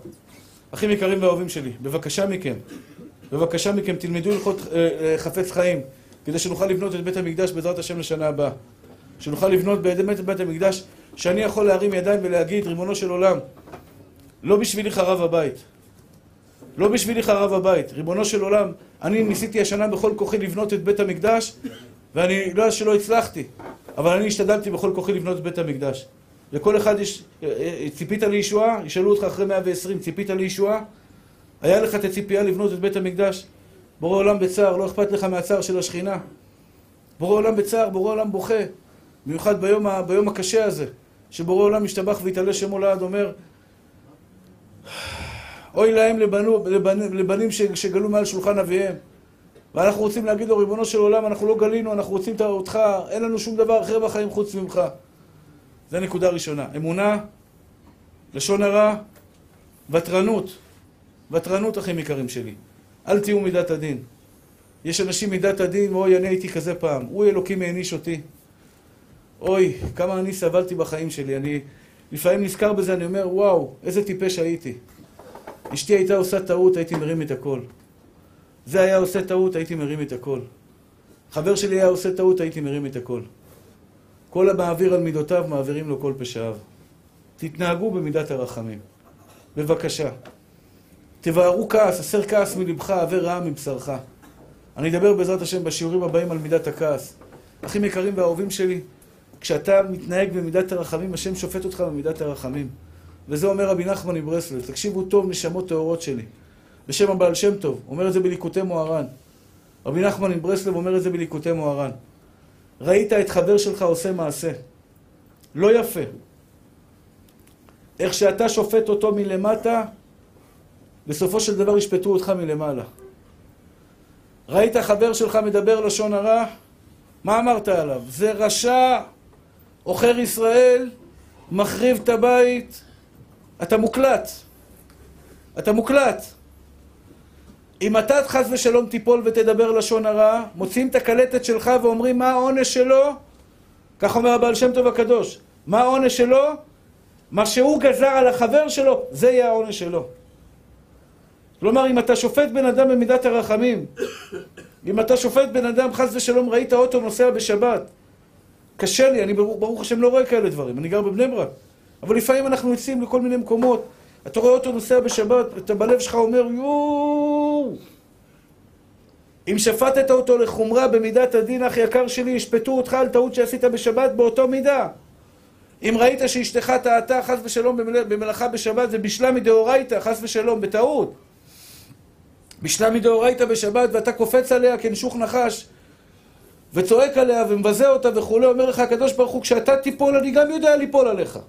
אחים יקרים ואהובים שלי, בבקשה מכם, בבקשה מכם, תלמדו הלכות אה, אה, חפץ חיים, כדי שנוכל לבנות את בית המקדש בעזרת השם לשנה הבאה. שנוכל לבנות באמת את בית המקדש, שאני יכול להרים ידיים ולהגיד, ריבונו של עולם, לא בשבילי חרב הבית. לא בשבילי חרב הבית. ריבונו של עולם, אני ניסיתי השנה בכל כוחי לבנות את בית המקדש, ואני לא יודע שלא הצלחתי, אבל אני השתדלתי בכל כוחי לבנות את בית המקדש. לכל אחד יש... אה, אה, ציפית לישועה? ישאלו אותך אחרי 120, ציפית לישועה? היה לך את הציפייה לבנות את בית המקדש? בורא עולם בצער, לא אכפת לך מהצער של השכינה. בורא עולם בצער, בורא עולם בוכה. במיוחד ביום, ביום הקשה הזה, שבורא עולם משתבח והתעלה שמו לעד, אומר אוי להם לבנו, לבנ, לבנים שגלו מעל שולחן אביהם. ואנחנו רוצים להגיד לו, ריבונו של עולם, אנחנו לא גלינו, אנחנו רוצים אותך, אין לנו שום דבר אחר בחיים חוץ ממך. זו נקודה ראשונה. אמונה, לשון הרע, ותרנות. ותרנות, אחים יקרים שלי. אל תהיו מידת הדין. יש אנשים מידת הדין, אוי, אני הייתי כזה פעם. הוא אלוקים העניש אותי. אוי, כמה אני סבלתי בחיים שלי. אני לפעמים נזכר בזה, אני אומר, וואו, איזה טיפש הייתי. אשתי הייתה עושה טעות, הייתי מרים את הכל. זה היה עושה טעות, הייתי מרים את הכל. חבר שלי היה עושה טעות, הייתי מרים את הכל. כל המעביר על מידותיו, מעבירים לו כל פשעיו. תתנהגו במידת הרחמים. בבקשה. תבערו כעס, הסר כעס מלבך, עבר רעה מבשרך. אני אדבר בעזרת השם בשיעורים הבאים על מידת הכעס. אחים יקרים ואהובים שלי, כשאתה מתנהג במידת הרחמים, השם שופט אותך במידת הרחמים. וזה אומר רבי נחמן מברסלב. תקשיבו טוב, נשמות טהורות שלי. בשם הבעל שם טוב, אומר את זה בליקוטי מוהר"ן. רבי נחמן מברסלב אומר את זה בליקוטי מוהר"ן. ראית את חבר שלך עושה מעשה. לא יפה. איך שאתה שופט אותו מלמטה, בסופו של דבר ישפטו אותך מלמעלה. ראית חבר שלך מדבר לשון הרע? מה אמרת עליו? זה רשע, עוכר ישראל, מחריב את הבית, אתה מוקלט. אתה מוקלט. אם אתה חס ושלום תיפול ותדבר לשון הרע, מוצאים את הקלטת שלך ואומרים מה העונש שלו? כך אומר הבעל שם טוב הקדוש. מה העונש שלו? מה שהוא גזר על החבר שלו, זה יהיה העונש שלו. כלומר, אם אתה שופט בן אדם במידת הרחמים, אם אתה שופט בן אדם, חס ושלום, ראית אוטו נוסע בשבת, קשה לי, אני ברוך, ברוך השם לא רואה כאלה דברים, אני גר בבני ברק. אבל לפעמים אנחנו יוצאים לכל מיני מקומות, אתה רואה אותו נוסע בשבת, ואתה בלב שלך אומר, יואו! אם שפטת אותו לחומרה במידת הדין, אח יקר שלי, ישפטו אותך על טעות שעשית בשבת באותו מידה. אם ראית שאשתך טעתה חס ושלום במלאכה בשבת, זה בשלה מדאורייתא, חס ושלום, בטעות. בשלה מדאורייתא בשבת, ואתה קופץ עליה כנשוך נחש, וצועק עליה ומבזה אותה וכולי, אומר לך הקדוש ברוך הוא, כשאתה תיפול, אני גם יודע ליפול עליך.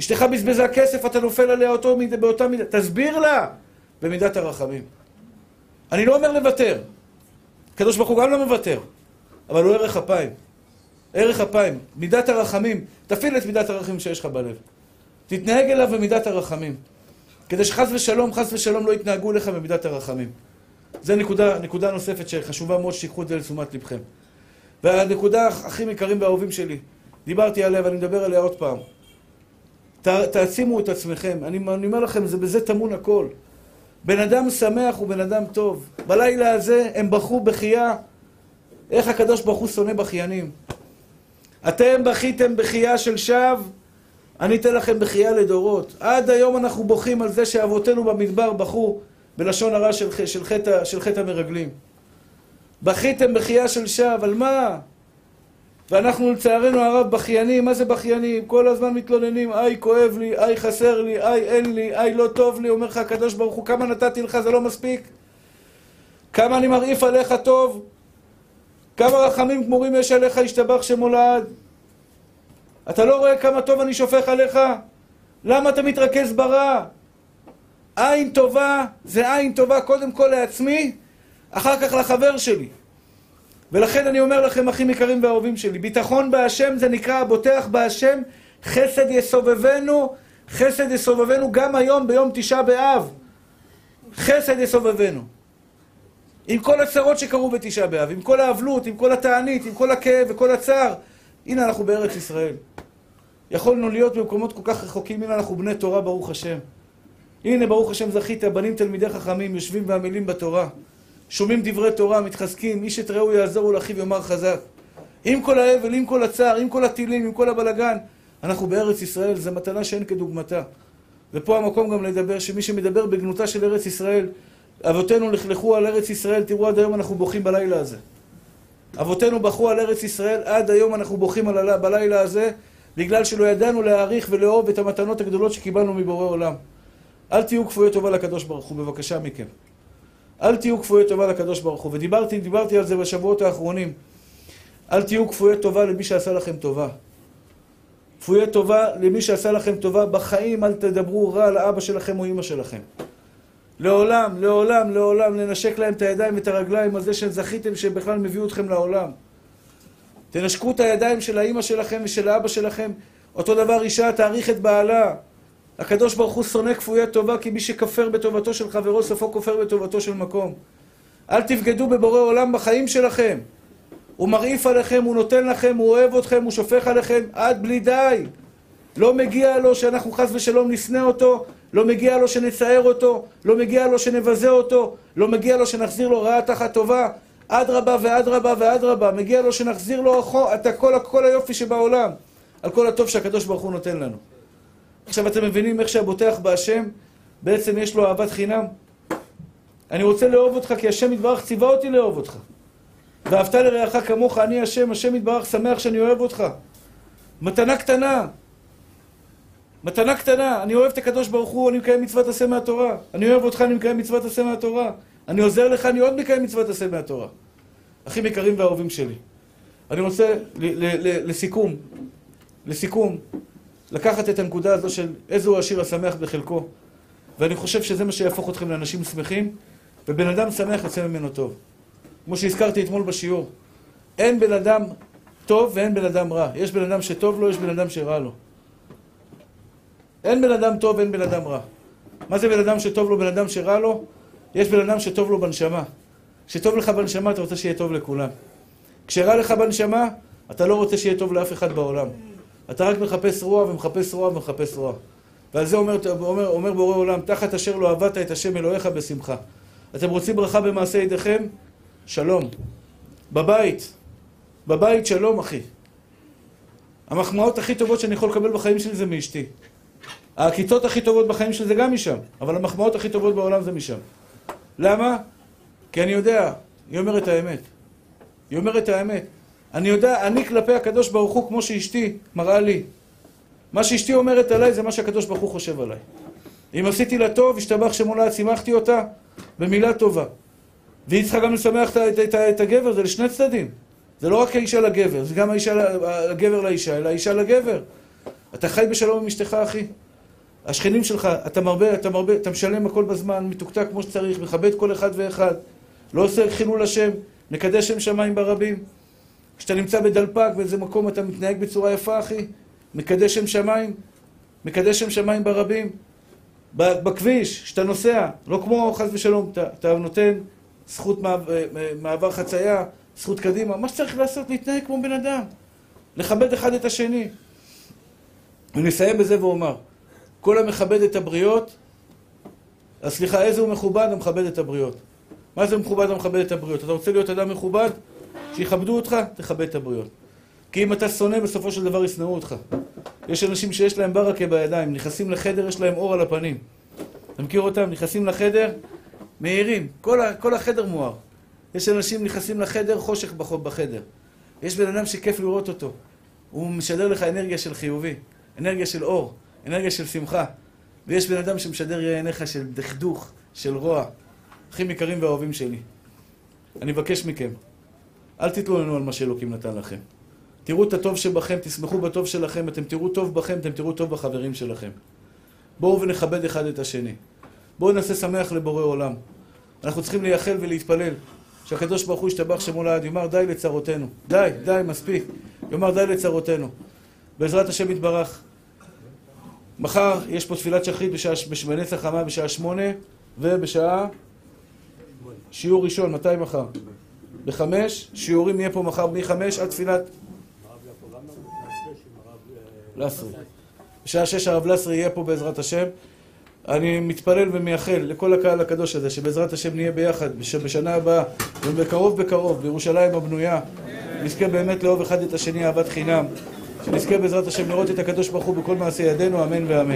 אשתך בזבזה כסף, אתה נופל עליה אותו מידה, באותה מידה. תסביר לה במידת הרחמים. אני לא אומר לוותר. הקדוש ברוך הוא גם לא מוותר, אבל הוא ערך אפיים. ערך אפיים, מידת הרחמים. תפעיל את מידת הרחמים שיש לך בלב. תתנהג אליו במידת הרחמים. כדי שחס ושלום, חס ושלום לא יתנהגו לך במידת הרחמים. זו נקודה, נקודה נוספת שחשובה מאוד שתיקחו את זה לתשומת לבכם. והנקודה הכי יקרים והאהובים שלי, דיברתי עליה ואני מדבר עליה עוד פעם. ת, תעצימו את עצמכם. אני, אני אומר לכם, זה בזה טמון הכל. בן אדם שמח הוא בן אדם טוב. בלילה הזה הם בכו בכייה. איך הקדוש ברוך הוא שונא בכיינים. אתם בכיתם בכייה של שווא, אני אתן לכם בכייה לדורות. עד היום אנחנו בוכים על זה שאבותינו במדבר בכו בלשון הרע של, של, חטא, של חטא המרגלים. בכיתם בכייה של שווא, על מה? ואנחנו לצערנו הרב בכיינים, מה זה בכיינים? כל הזמן מתלוננים, איי כואב לי, איי חסר לי, איי אין לי, איי לא טוב לי, אומר לך הקדוש ברוך הוא, כמה נתתי לך זה לא מספיק? כמה אני מרעיף עליך טוב? כמה רחמים גמורים יש עליך, השתבח שמולד? אתה לא רואה כמה טוב אני שופך עליך? למה אתה מתרכז ברע? עין טובה זה עין טובה קודם כל לעצמי, אחר כך לחבר שלי. ולכן אני אומר לכם, אחים יקרים ואהובים שלי, ביטחון בהשם זה נקרא הבוטח בהשם, חסד יסובבנו, חסד יסובבנו גם היום ביום תשעה באב. חסד יסובבנו. עם כל הצרות שקרו בתשעה באב, עם כל האבלות, עם כל התענית, עם כל הכאב וכל הצער. הנה אנחנו בארץ ישראל. יכולנו להיות במקומות כל כך רחוקים, הנה אנחנו בני תורה, ברוך השם. הנה, ברוך השם, זכית, בנים תלמידי חכמים, יושבים ועמלים בתורה. שומעים דברי תורה, מתחזקים, איש את רעהו יעזור לאחיו יאמר חזק. עם כל האבל, עם כל הצער, עם כל הטילים, עם כל הבלגן, אנחנו בארץ ישראל, זו מתנה שאין כדוגמתה. ופה המקום גם לדבר, שמי שמדבר בגנותה של ארץ ישראל, אבותינו לכלכו על ארץ ישראל, תראו עד היום אנחנו בוכים בלילה הזה. אבותינו בכו על ארץ ישראל, עד היום אנחנו בוכים על בלילה הזה, בגלל שלא ידענו להעריך ולאהוב את המתנות הגדולות שקיבלנו מבורא עולם. אל תהיו כפויי טובה לקדוש ברוך הוא, בבקשה מכם. אל תהיו כפויי טובה לקדוש ברוך הוא. ודיברתי דיברתי על זה בשבועות האחרונים. אל תהיו כפויי טובה למי שעשה לכם טובה. כפויי טובה למי שעשה לכם טובה. בחיים אל תדברו רע לאבא שלכם או אמא שלכם. לעולם, לעולם, לעולם, לנשק להם את הידיים ואת הרגליים על זה שזכיתם שהם בכלל מביאו אתכם לעולם. תנשקו את הידיים של האימא שלכם ושל האבא שלכם. אותו דבר אישה תעריך את בעלה. הקדוש ברוך הוא שונא כפויי טובה כי מי שכפר בטובתו של חברו סופו כופר בטובתו של מקום. אל תבגדו בבורא עולם בחיים שלכם. הוא מרעיף עליכם, הוא נותן לכם, הוא אוהב אתכם, הוא שופך עליכם עד בלי די. לא מגיע לו שאנחנו חס ושלום נשנא אותו, לא מגיע לו שנצער אותו, לא מגיע לו שנבזה אותו, לא מגיע לו שנחזיר לו רעה תחת טובה. אדרבה ואדרבה ואדרבה, מגיע לו שנחזיר לו את הכל, כל היופי שבעולם, על כל הטוב שהקדוש ברוך הוא נותן לנו. עכשיו אתם מבינים איך שהבוטח בהשם, בעצם יש לו אהבת חינם? אני רוצה לאהוב אותך כי השם יתברך ציווה אותי לאהוב אותך. ואהבת לרעך כמוך, אני השם, השם יתברך שמח שאני אוהב אותך. מתנה קטנה. מתנה קטנה. אני אוהב את הקדוש ברוך הוא, אני מקיים מצוות עשה מהתורה. אני אוהב אותך, אני מקיים מצוות עשה מהתורה. אני עוזר לך, אני עוד מקיים מצוות עשה מהתורה. אחים יקרים ואהובים שלי. אני רוצה, לסיכום, לסיכום, לקחת את הנקודה הזו של איזהו השיר השמח בחלקו. ואני חושב שזה מה שיהפוך אתכם לאנשים שמחים, ובן אדם שמח יוצא ממנו טוב. כמו שהזכרתי אתמול בשיעור, אין בן אדם טוב ואין בן אדם רע. יש בן אדם שטוב לו, יש בן אדם שרע לו. אין בן אדם טוב ואין בן אדם רע. מה זה בן אדם שטוב לו, בן אדם שרע לו? יש בן אדם שטוב לו בנשמה. כשטוב לך בנשמה, אתה רוצה שיהיה טוב לכולם. כשרע לך בנשמה, אתה לא רוצה שיהיה טוב לאף אחד בעולם. אתה רק מחפש רוע ומחפש רוע ומחפש רוע. ועל זה אומר, אומר, אומר בורא עולם, תחת אשר לא עבדת את השם אלוהיך בשמחה. אתם רוצים ברכה במעשה ידיכם? שלום. בבית. בבית שלום, אחי. המחמאות הכי טובות שאני יכול לקבל בחיים שלי זה מאשתי. העקיצות הכי טובות בחיים שלי זה גם משם, אבל המחמאות הכי טובות בעולם זה משם. למה? כי אני יודע, היא אומרת האמת. היא אומרת האמת. אני יודע, אני כלפי הקדוש ברוך הוא כמו שאשתי מראה לי. מה שאשתי אומרת עליי זה מה שהקדוש ברוך הוא חושב עליי. אם עשיתי לה טוב, השתבח שמולה, שימחתי אותה במילה טובה. והיא צריכה גם לשמח את, את, את, את הגבר, זה לשני צדדים. זה לא רק האישה לגבר, זה גם האישה, הגבר לאישה, אלא האישה לגבר. אתה חי בשלום עם אשתך, אחי. השכנים שלך, אתה מרבה, אתה מרבה, אתה משלם הכל בזמן, מתוקתק כמו שצריך, מכבד כל אחד ואחד. לא עושה חילול השם, מקדש שם שמיים ברבים. כשאתה נמצא בדלפק באיזה מקום אתה מתנהג בצורה יפה, אחי. מקדש שם שמיים, מקדש שם שמיים ברבים. בכביש, כשאתה נוסע, לא כמו חס ושלום, אתה, אתה נותן זכות מעבר, מעבר חצייה, זכות קדימה, מה שצריך לעשות, להתנהג כמו בן אדם. לכבד אחד את השני. אני אסיים בזה ואומר, כל המכבד את הבריות, אז סליחה, איזה הוא מכובד? המכבד את הבריות. מה זה מכובד המכבד את הבריות? אתה רוצה להיות אדם מכובד? שיכבדו אותך, תכבד את הבריות. כי אם אתה שונא, בסופו של דבר ישנאו אותך. יש אנשים שיש להם ברכה בידיים, נכנסים לחדר, יש להם אור על הפנים. אתה מכיר אותם? נכנסים לחדר, מאירים. כל, כל החדר מואר. יש אנשים נכנסים לחדר, חושך בחדר. יש בן אדם שכיף לראות אותו. הוא משדר לך אנרגיה של חיובי, אנרגיה של אור, אנרגיה של שמחה. ויש בן אדם שמשדר עיניך של דכדוך, של רוע. אחים יקרים ואהובים שלי, אני מבקש מכם, אל תתלוננו על מה שאלוקים נתן לכם. תראו את הטוב שבכם, תשמחו בטוב שלכם, אתם תראו טוב בכם, אתם תראו טוב בחברים שלכם. בואו ונכבד אחד את השני. בואו נעשה שמח לבורא עולם. אנחנו צריכים לייחל ולהתפלל שהקדוש ברוך הוא ישתבח שמו לעד, יאמר די לצרותינו. די, די, מספיק. יאמר די לצרותינו. בעזרת השם יתברך. מחר יש פה תפילת שחרית בשעה, בנץ החמה בשעה שמונה, ובשעה שיעור ראשון, מתי מחר? בחמש, שיעורים נהיה פה מחר מחמש עד תפילת לסרי. בשעה שש הרב לסרי יהיה פה בעזרת השם. אני מתפלל ומייחל לכל הקהל הקדוש הזה, שבעזרת השם נהיה ביחד, בשנה הבאה, ובקרוב בקרוב, בירושלים הבנויה, נזכה באמת לאהוב אחד את השני אהבת חינם, שנזכה בעזרת השם לראות את הקדוש ברוך הוא בכל מעשה ידינו, אמן ואמן.